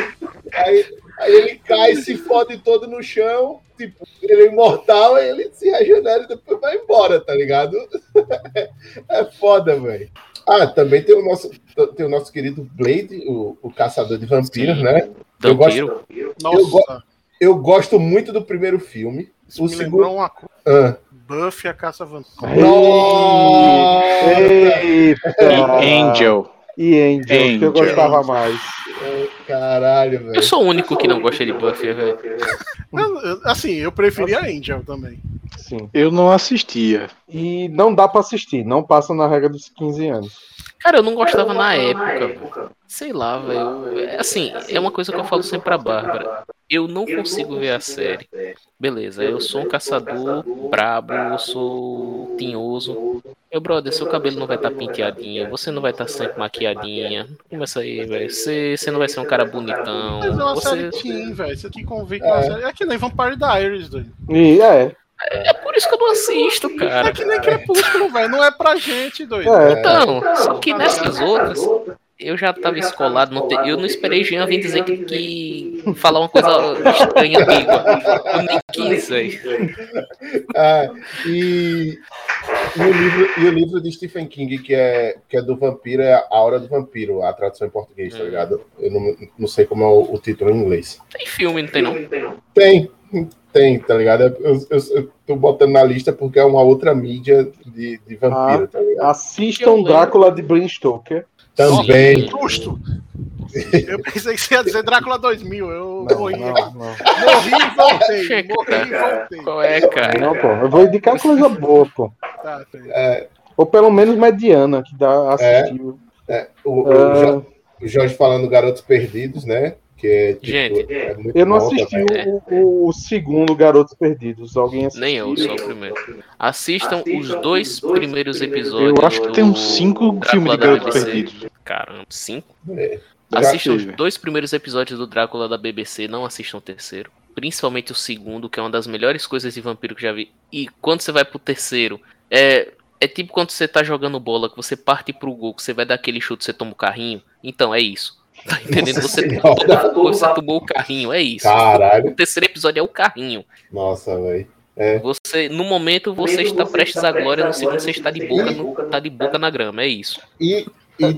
Aí, aí ele cai, se fode todo no chão, tipo, ele é imortal, aí ele se regenera e depois vai embora, tá ligado? É foda, velho. Ah, também tem o nosso, tem o nosso querido Blade, o, o caçador de vampiros, Sim. né? Eu Vampiro. Nossa, go- Eu gosto muito do primeiro filme. isso o me segundo- uma coisa. Ah. Buffy a caça vampiro. E Angel. E Angel, que eu Angel. gostava mais. Caralho, velho. Eu sou o único que não gosta de Buffy, velho. Eu- eu- Assim, eu preferia Angel também. Sim. Eu não assistia. E não dá pra assistir, não passa na regra dos 15 anos. Cara, eu não gostava na época, velho. Sei lá, velho. É, Assim, é uma coisa que eu falo sempre pra Bárbara. Eu não consigo ver a série. Beleza, eu sou um caçador brabo, eu sou tinhoso. Meu brother, seu cabelo não vai estar penteadinho, você não vai estar sempre maquiadinha. Começa aí, velho. Você, você não vai ser um cara bonitão. Mas é uma Você... série teen, velho. Você tem que convir que é uma série. É que nem Vampire Diaries, doido. E é, É por isso que eu não assisto, É cara. que nem Crepúsculo, velho. Não é pra gente, doido. é. Então, só que nessas outras, eu já tava escolado, não te- eu não esperei Jean vir dizer que, que falar uma coisa estranha ambígua. Eu nem quis, velho. Ah, e, e, o livro, e o livro de Stephen King, que é, que é do vampiro, é A Hora do Vampiro, a tradução em português, tá ligado? Eu não, não sei como é o, o título em inglês. Tem filme, não tem não? Tem, tem, tá ligado? Eu, eu, eu tô botando na lista porque é uma outra mídia de, de vampiro, tá ligado? Assistam Drácula de Bram Stoker. Também. Justo. Eu pensei que você ia dizer Drácula 2000. Eu Não, morri. não, não. Morri e voltei. Morri e voltei. Qual é, cara? Não, pô. Eu vou indicar coisa boa, pô. Tá, tá. É, Ou pelo menos mediana, que dá assistível. é, o, o. Jo- o Jorge falando Garotos Perdidos, né? Que é, tipo, Gente. é muito Eu não bom assisti também. o, o- segundo Garotos Perdidos. Alguém assistiu? Nem eu, só o primeiro. Assistam os dois primeiros episódios. Eu acho que tem uns cinco filmes de Garotos. Perdidos. Caramba, cinco? É. Assistam os dois primeiros episódios do Drácula da BBC, não assistam o terceiro. Principalmente o segundo, que é uma das melhores coisas de vampiro que já vi. E quando você vai pro terceiro, é, é tipo quando você tá jogando bola, que você parte pro gol, que você vai dar aquele chute, você toma o carrinho. Então, é isso. Tá entendendo? Nossa Você, Senhora. vez você tomou o carrinho, é isso. Caralho. O terceiro episódio é o carrinho. Nossa, velho. Você, no momento, você está prestes à glória, no segundo você está de boca, no, tá de boca na grama, é isso. E,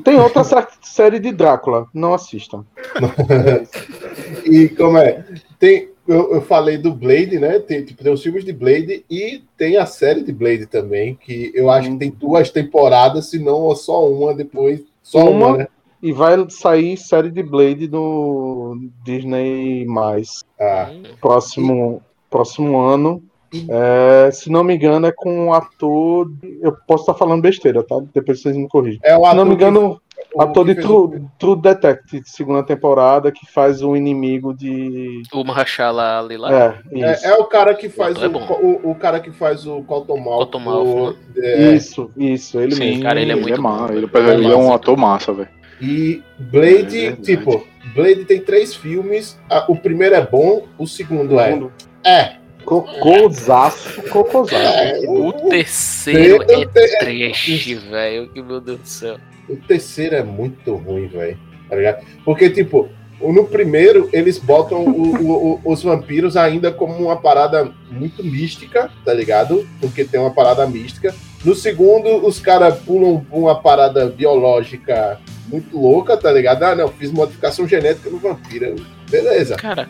Tem outra sé- série de Drácula. Não assistam. e como é? Tem, eu, eu falei do Blade, né? Tem, tipo, tem os filmes de Blade e tem a série de Blade também, que eu acho que tem duas temporadas, se não só uma depois. Só uma, Uma? né? E vai sair série de Blade no Disney+. Ah, Próximo, próximo ano. É, se não me engano, é com um ator. Eu posso estar falando besteira, tá? Depois vocês me corrigem. é Se não me que- engano, o ator que de True, True Detective, segunda temporada, que faz o inimigo de. O Mahershala Ali lá. É, isso. É, é o cara que faz É o, o, o cara que faz o Cottonmouth. Cottonmouth, o- é, Isso, isso, ele Sim, mesmo. cara, ele é Ele muito é, ma- bom, ele, ele é um ator massa, velho. E É Blade, verdade. tipo, Blade tem três filmes. O primeiro é bom, o segundo é. É. Cocôzaço, cocôzaço. O terceiro é te- trash, velho. Que meu Deus do céu. O terceiro é muito ruim, velho. Tá ligado? Porque, tipo, no primeiro, eles botam o- o- o- os vampiros ainda como uma parada muito mística, tá ligado? Porque tem uma parada mística. No segundo, os caras pulam uma parada biológica muito louca, tá ligado? Ah, não, fiz modificação genética no vampiro. Beleza, Cara,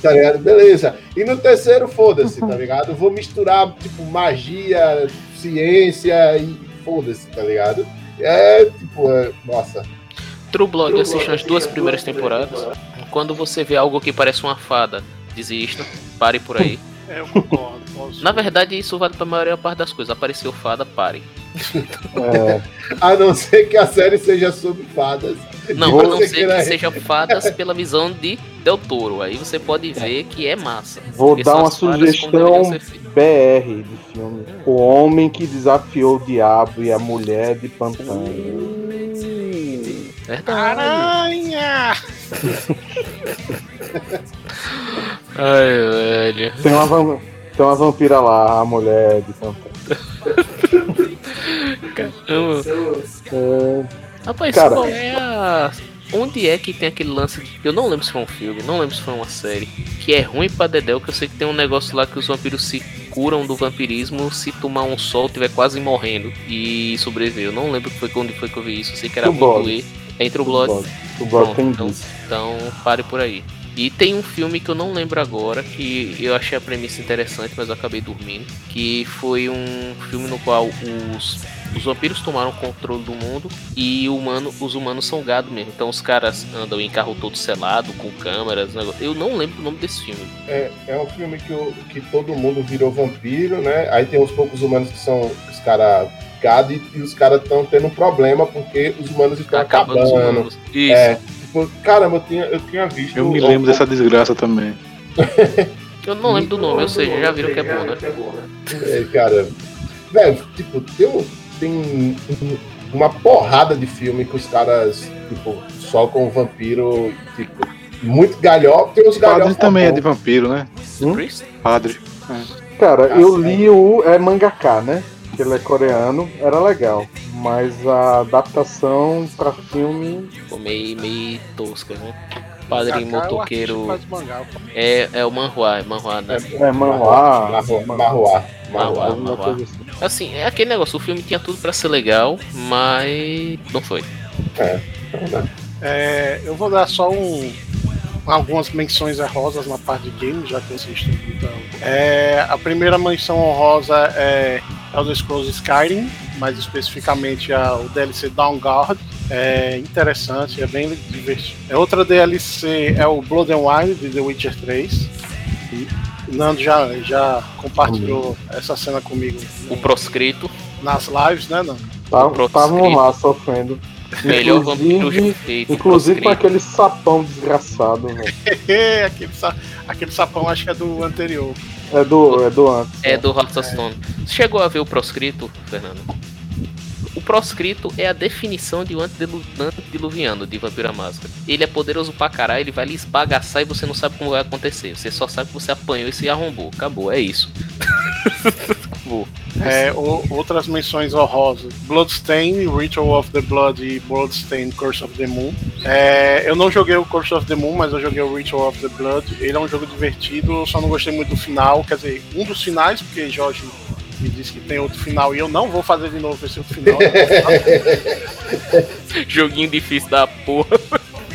tá ligado? Beleza. E no terceiro, foda-se, tá ligado? Vou misturar, tipo, magia, ciência e foda-se, tá ligado? É, tipo, é, nossa. True Blood, assista as duas primeiras temporadas. Quando você vê algo que parece uma fada, desista, pare por aí. É, eu concordo. Na verdade, isso vale pra maioria parte das coisas. Apareceu fada, pare. É, A não ser que a série seja sobre fadas. Não, a não ser queira- que seja fadas pela visão de Del Toro. Aí você pode ver que é massa. vou Porque dar uma sugestão. BR de filme. O homem que desafiou o diabo e a mulher de pantano. Verdade. Aranha! Ai, velho. Tem uma, tem uma vampira lá, a mulher de pantano. Caramba. É, Rapaz, Cara. qual é a. Onde é que tem aquele lance. de- Eu não lembro se foi um filme, não lembro se foi uma série. Que é ruim pra Dedéu, que eu sei que tem um negócio lá que os vampiros se curam do vampirismo se tomar um sol, tiver quase morrendo e sobreviver. Eu não lembro que foi onde foi que eu vi isso. Eu sei que era muito Blood. É True Blood. o Blood tem então, então pare por aí. E tem um filme que eu não lembro agora, que eu achei a premissa interessante, mas eu acabei dormindo. Que foi um filme no qual os, os vampiros tomaram o controle do mundo e humano, os humanos são gado mesmo. Então os caras andam em carro todo selado, com câmeras. Negócio. Eu não lembro o nome desse filme. É, é um filme que, que todo mundo virou vampiro, né? Aí tem uns poucos humanos que são os caras e, e os caras estão tendo um problema porque os humanos estão Acabando acabando. os humanos. Isso. É, caramba, eu tinha, eu tinha visto. Eu me lembro dessa desgraça também. Eu não lembro do nome, ou seja, já viram que é bom, né? É, cara, velho, tipo, tem, tem um- uma porrada de filme que os caras, tipo, só com o vampiro, tipo, muito galhofa. Tem uns Padre também é de vampiro, né? Hum? Padre. Cara, eu li o é mangaká, né? Que ele é coreano, era legal. Mas a adaptação pra filme. Ficou meio, meio tosca, né? Padre Kaká é motoqueiro. É, é o manhua, é manhua, né? É manhwa. Marruá. man- Marruá. Marruá. Marruá. alguma coisa assim. Assim, é aquele negócio, o filme tinha tudo pra ser legal, mas não foi. É, eu vou dar só um, algumas menções honrosas na parte de game, já que eu assisto. Então, é, a primeira menção honrosa é Elder Scrolls Skyrim, mais especificamente a, o DLC Dawnguard. É interessante, é bem divertido. É outra DLC é o Blood and Wine de The Witcher 3. E o Nando já, já compartilhou essa cena comigo O proscrito, nas lives, né, Nando? Estavam Proscrito. lá sofrendo. melhor vampiro já Inclusive, feito. inclusive com aquele sapão desgraçado, velho. aquele, sa- aquele sapão acho que é do anterior. É do, é do antes. É do Hearthstone. Você chegou a ver o proscrito, Fernando? O proscrito é a definição de um antedilu- antediluviano de Vampiro à Máscara. Ele é poderoso pra caralho, ele vai lhe esbagaçar e você não sabe como vai acontecer. Você só sabe que você apanhou e se arrombou. Acabou, é isso. Acabou. É, o- outras menções honrosas: Bloodstain, Ritual of the Blood e Bloodstain Curse of the Moon. É, eu não joguei o Curse of the Moon, mas eu joguei o Ritual of the Blood. Ele é um jogo divertido, eu só não gostei muito do final. Quer dizer, um dos finais, porque Jorge me disse que tem outro final e eu não vou fazer de novo esse outro final. Joguinho difícil da porra.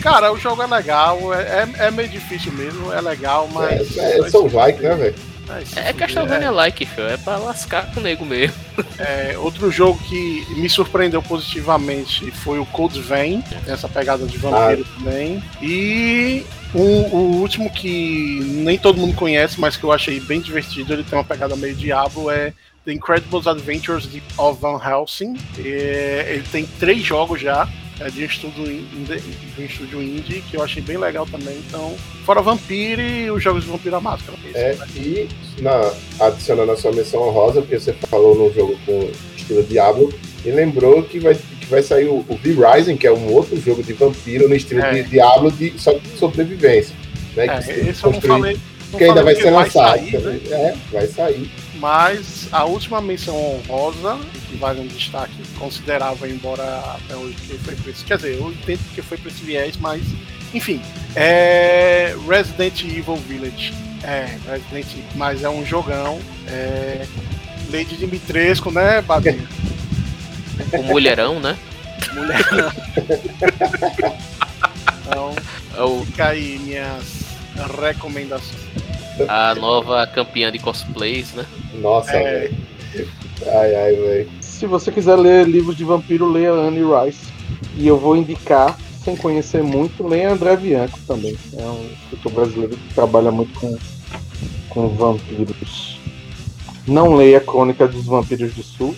Cara, o jogo é legal, é, é- é meio difícil mesmo, é legal, mas. É, é Soul like, né, velho? mas- É Castlevania like, filho. É pra lascar com o nego mesmo. É, outro jogo que me surpreendeu positivamente foi o Cold Vein, tem essa pegada de vampiro também. E o, o último que nem todo mundo conhece, mas que eu achei bem divertido, ele tem uma pegada meio Diablo, é The Incredible Adventures of Van Helsing. É, ele tem três jogos já. É de um estúdio, indie, de um estúdio indie que eu achei bem legal também. Então, fora Vampire e os jogos de Vampiro à Máscara. É, e na, adicionando a sua menção honrosa, porque você falou no jogo com estilo Diablo, e lembrou que vai, que vai sair o, o V-Rising, que é um outro jogo de vampiro no estilo É. de Diablo, de, só de sobrevivência. Né, É, que esse eu não falei. não Que ainda vai ser lançado. sair, né? É, vai sair. Mas a última menção honrosa, que vale um destaque considerável, embora até hoje que foi pra esse. Quer dizer, eu entendo que foi pra esse viés, mas. Enfim. É. Resident Evil Village. É, Resident Evil, mas é um jogão. É. Lady Dimitrescu, né, Babinho? O mulherão, né? Mulher. então, É o- fica aí minhas recomendações. A nova campeã de cosplays, né? Nossa, É. velho. Ai, ai, velho. Se você quiser ler livros de vampiro, leia Anne Rice. E eu vou indicar, sem conhecer muito, leia André Bianco também. É um escritor brasileiro que trabalha muito com, com vampiros. Não leia Crônica dos Vampiros do Sul.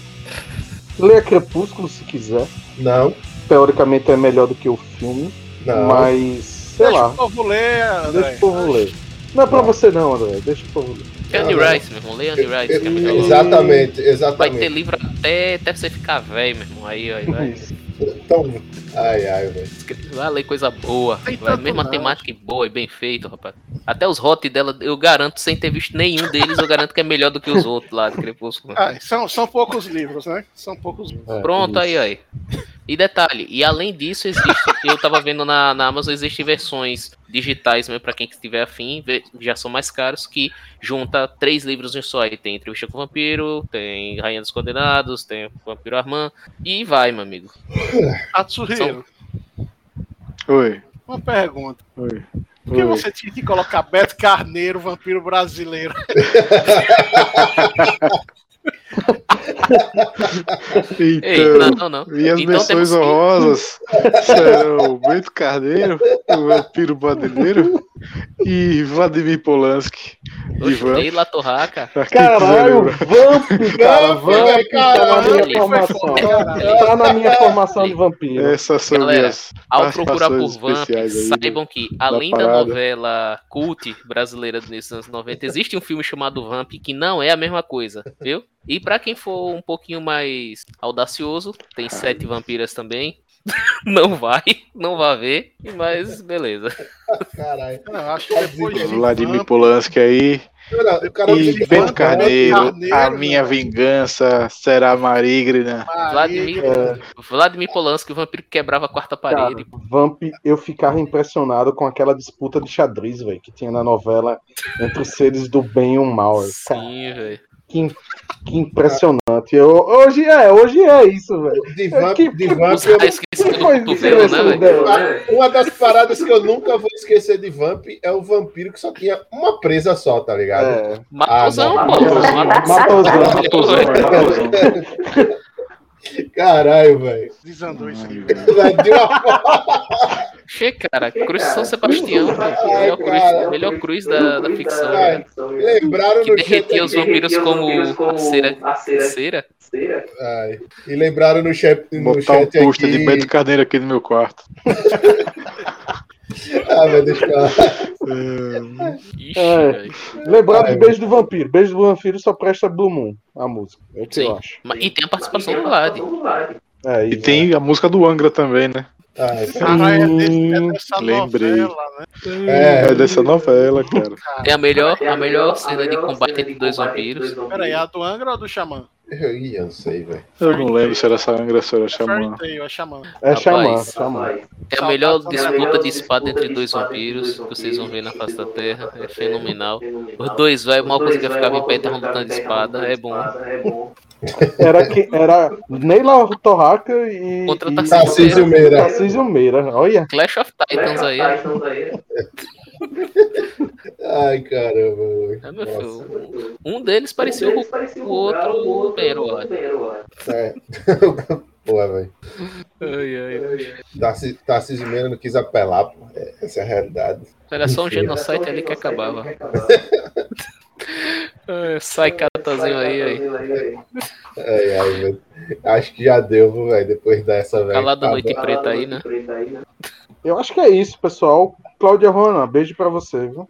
Leia Crepúsculo se quiser. Não, Teoricamente é melhor do que o filme, não. mas sei Deixa lá. o povo ler, André. Deixa o povo ler. Não é pra você não, André. Deixa o povo ler. É Andy Ah. Rice, meu irmão. Leia Andy Rice, que é melhor. Exatamente, Vai ter exatamente. livro até, até você ficar velho, meu irmão. Aí, aí vai. Então, ai, ai, velho. Vai ler coisa boa. Tem Vai, tanto mesma não. temática boa e bem feito, rapaz. Até os hot dela, eu garanto, sem ter visto nenhum deles, eu garanto que é melhor do que os outros lá de Crepúsculo. Ah, são, são poucos livros, né? São poucos livros. É, Pronto, isso. aí, aí. E detalhe, e além disso, existe, eu tava vendo na, na Amazon, existem versões digitais mesmo pra quem que estiver afim, já são mais caros, que junta três livros em um só. Aí tem Entrevista com o Vampiro, tem Rainha dos Condenados, tem o Vampiro Armand, e vai, meu amigo. Oi. uma pergunta. Oi. Por que você tinha que colocar Beto Carneiro, vampiro brasileiro? Então, Ei, não, não, não. e as Então menções temos que- honrosas serão Bento Carneiro, o vampiro brasileiro, e Vladimir Polanski. De Vamp. Oxe, La Torraca. Caralho, Vamp, cara, Vamp, tá na minha formação. Tá na minha formação de vampiro. Essas são Galera, minhas Ao procurar por Vamp, saibam que, além da parada. novela cult brasileira nesses anos 90, existe um filme chamado Vamp que não é a mesma coisa, viu? E pra quem for um pouquinho mais audacioso, tem sete vampiras também. Não vai, não vai ver, mas beleza. Caralho. Eu acho que depois de Vladimir Vamp, Polanski aí. Cara E Bento Carneiro, Carneiro, a minha velho. vingança será maligna. Vladimir, Vladimir Polanski, o vampiro que quebrava a quarta Cara, parede. Vamp, eu ficava impressionado com aquela disputa de xadrez, velho, que tinha na novela entre os seres do bem e o mal. Cara, Sim, velho. Que, que impressionante. Eu, hoje é, hoje é isso, velho. De Vamp, Que- eu- raios que cotovelo, né, isso, velho? dela. a- uma das paradas que eu nunca vou esquecer de Vamp é o vampiro que só tinha uma presa só, tá ligado? É, Matosão, Ah, pô. Matosão, Matosão. Caralho, velho. Desandou isso aí. Velho, de uma forma- Che, cara, Cruz de São Sebastião, pô. Melhor cruz, cara. melhor cruz da, da ficção. Ai, Lembraram Que no chat derretia os vampiros como cera. Cera? ai, e lembraram no chat, no Botar um pôster aqui. de Bento Carneiro aqui no meu quarto. Ah, vai deixar. Ixi, É. velho. Lembrado Ai, de Beijo do Vampiro. Beijo do Vampiro só presta Blue Moon, a música. É o que Sim. eu acho. E tem a participação do Vlad. É, E tem a música do Angra também, né? Caralho, é, desse, é dessa Lembrei. novela, né? É. É dessa novela, cara. É a melhor, a melhor cena de combate entre dois vampiros. Peraí, a do Angra ou a do Xamã? eu, eu não sei, velho. Eu não lembro se era essa Angra, se era É Xamã. É Xamã. É Xamã, Rapaz. Xamã. É a melhor disputa de espada entre dois vampiros que vocês vão ver na face da Terra. É fenomenal. Os dois velhos mal conseguiam ficar em pé e lutando de espada. É bom. Era, que, era Neila Torraca e. Contra Tarcísio Meira. Tarcísio Meira. Olha. Clash of Titans aí. Ai, caramba. É, filho. Um deles parecia o Hulk, o outro o Herói. É. Pô, velho. Tarcísio Tarcísio Meira não quis apelar, pô. É, Essa é a realidade. Era só um genocide ali que acabava. Sai catazinho aí, aí. Ai, ai, velho. Acho que já deu, viu, velho, depois dessa, velho. Calada Tá noite bom. preta aí, né? Eu acho que é isso, pessoal. Cláudia Rona, beijo pra você, viu?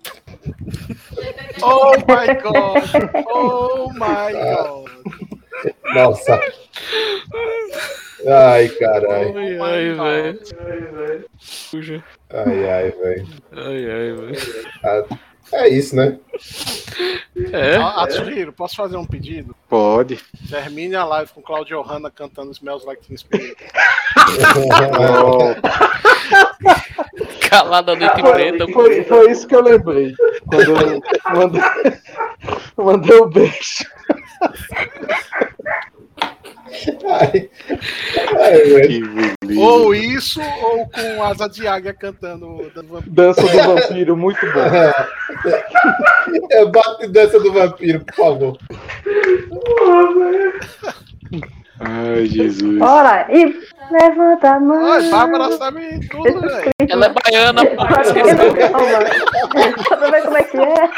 Oh my god! Oh my god! Nossa. Ai, caralho. Ai, ai, velho. Puxa. Ai, ai, velho. Ai, ai, velho. É isso, né? É? Ah, Atsuhiro, posso fazer um pedido? Pode. Termine a live com Claudio Hanna cantando Smells Like Teen Spirit. Calada noite preta. Foi, foi, isso que eu lembrei. Quando eu mandei, mandei o beijo. Ai, ai. Ou isso, ou com asa de águia cantando. Dança do vampiro, muito bom. É, bate dança do vampiro, por favor. Ai, Jesus. Ora, e levanta a mão. Ai, Bárbara sabe tudo, velho. Ela é baiana, pô. Pra ver como é que é.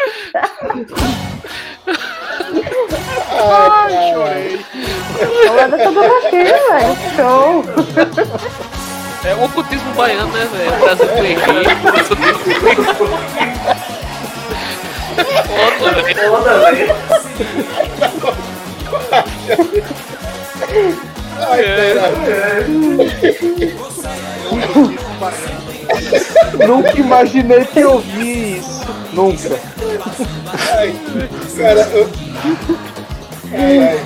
Ai, chorei. Ela dança do vampiro, velho. Show. É o ocultismo baiano, né, velho? Brasil com Egito. Foda, velho. Ai, caralho. Nunca imaginei que eu vi isso. Nunca. Ai, cara, eu... Ai,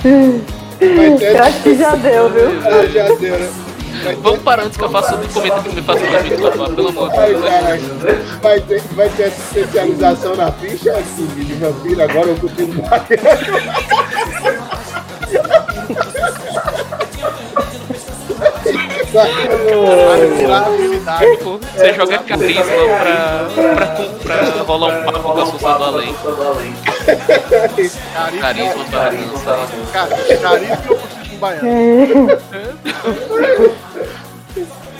acho que já deu, viu? Ah, já deu, né? Vai ter... Vamos parar antes que eu faça o comentário que me faça o vídeo, pelo amor de Deus. Vai ter, vai ter essa especialização na ficha assim, de vampiro, agora eu continuo habilidade. Você joga carisma pra, pra, pra rolar um papo com a Assunção do Além. Carisma pra dançar. Carisma e ocultismo baiano.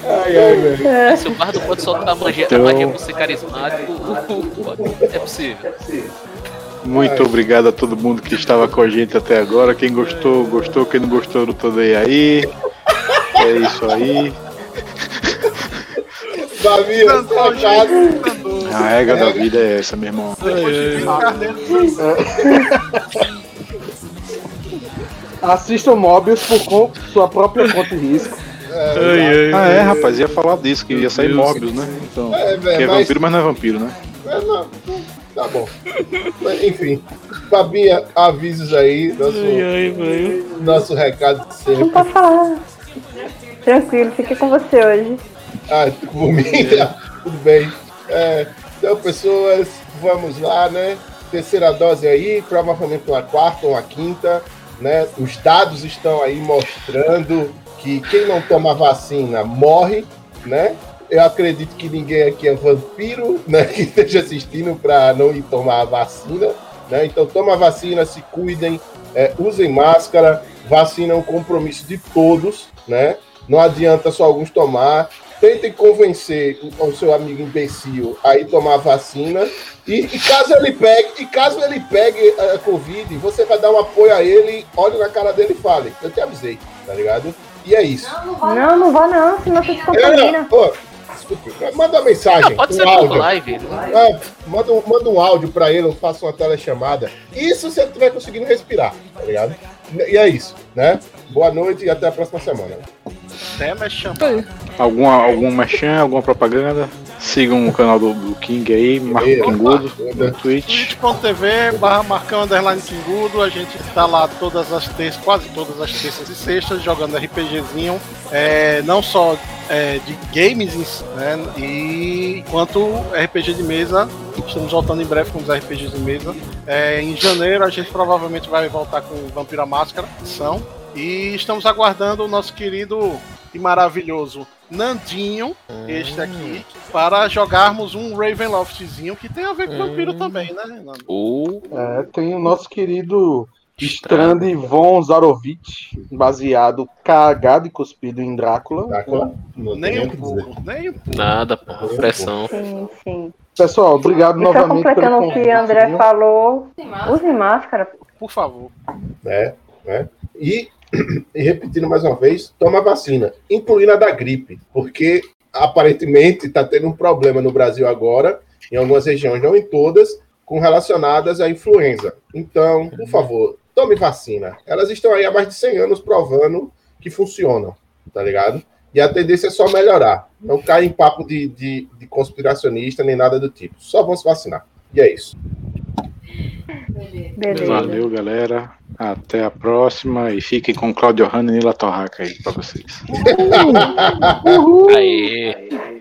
Ai, ai, velho. Se o bardo pode soltar a magia, a Então- magia por ser carismático, é possível. Muito obrigado a todo mundo que estava com a gente até agora. Quem gostou, gostou. Quem não gostou, não tô nem aí. É isso aí. Davi, cantor. A regra da vida é essa, meu irmão. Vitor Carneiro, Assistam Mobius por sua própria conta e risco. Ah, é, rapaz, ia falar disso, que ia sair Mobius, né? Então, É, que é mas- vampiro, mas não é vampiro, né? É, não, tá bom. Mas, enfim, Fabinha, avisos aí, nosso, nosso recado de Não sempre. pode falar. Tranquilo, fiquei com você hoje. Ah, por mim, tá tudo bem. É, então, pessoas, vamos lá, né? Terceira dose aí, provavelmente uma quarta ou uma quinta, né? Os dados estão aí mostrando que quem não toma vacina morre, né? Eu acredito que ninguém aqui é vampiro, né? Que esteja assistindo para não ir tomar a vacina, né? Então, toma a vacina, se cuidem, é, usem máscara. Vacina é um compromisso de todos, né? Não adianta só alguns tomar. Tentem convencer o, seu amigo imbecil a ir tomar a vacina. E, e caso ele pegue, e caso ele pegue a Covid, você vai dar um apoio a ele, olhe na cara dele e fale. Eu te avisei, tá ligado? E é isso. Não, não vou não, senão você se É, contamina. não, ô, desculpe, manda uma mensagem. Pode um ser por áudio. live. Ah, manda, um, manda um áudio pra ele, eu faço uma telechamada. Isso se ele estiver conseguindo respirar, tá ligado? E é isso, né? Boa noite e até a próxima semana. tema é chamar. Alguma, algum merchan, alguma propaganda? Sigam o canal do, do King aí, Marco Opa, Kingudo, no Twitch. twitch.tv barra marcão underline Kingudo, a gente tá lá todas as terças, quase todas as terças e sextas, jogando RPGzinho, é, não só é, de games, né, e quanto RPG de mesa, estamos voltando em breve com os RPGs de mesa. É, em janeiro a gente provavelmente vai voltar com Vampira Máscara, são, e estamos aguardando o nosso querido e maravilhoso Nandinho, este aqui, para jogarmos um Ravenloftzinho que tem a ver com vampiro também, né? Ou É, tem o nosso querido Strand von Zarovich, baseado cagado e cuspido em Drácula. Drácula? Não Nem um o pouco, nem um pouco. nada, pô. Pressão. Sim, sim. Pessoal, obrigado E só novamente completando o que convite, André falou, use máscara. Por favor. né? né? E, e repetindo mais uma vez, toma vacina, incluindo a da gripe, porque aparentemente está tendo um problema no Brasil agora, em algumas regiões, não em todas, com relacionadas à influenza. Então, por favor, tome vacina. Elas estão aí há mais de 100 anos provando que funcionam, tá ligado? E a tendência é só melhorar. Não cai em papo de, de, de conspiracionista nem nada do tipo. Só vão se vacinar. E é isso. Beleza. Valeu, galera. Até a próxima. E fiquem com Claudio Hanna e Nila Torraca aí pra vocês. Uhul. Aê.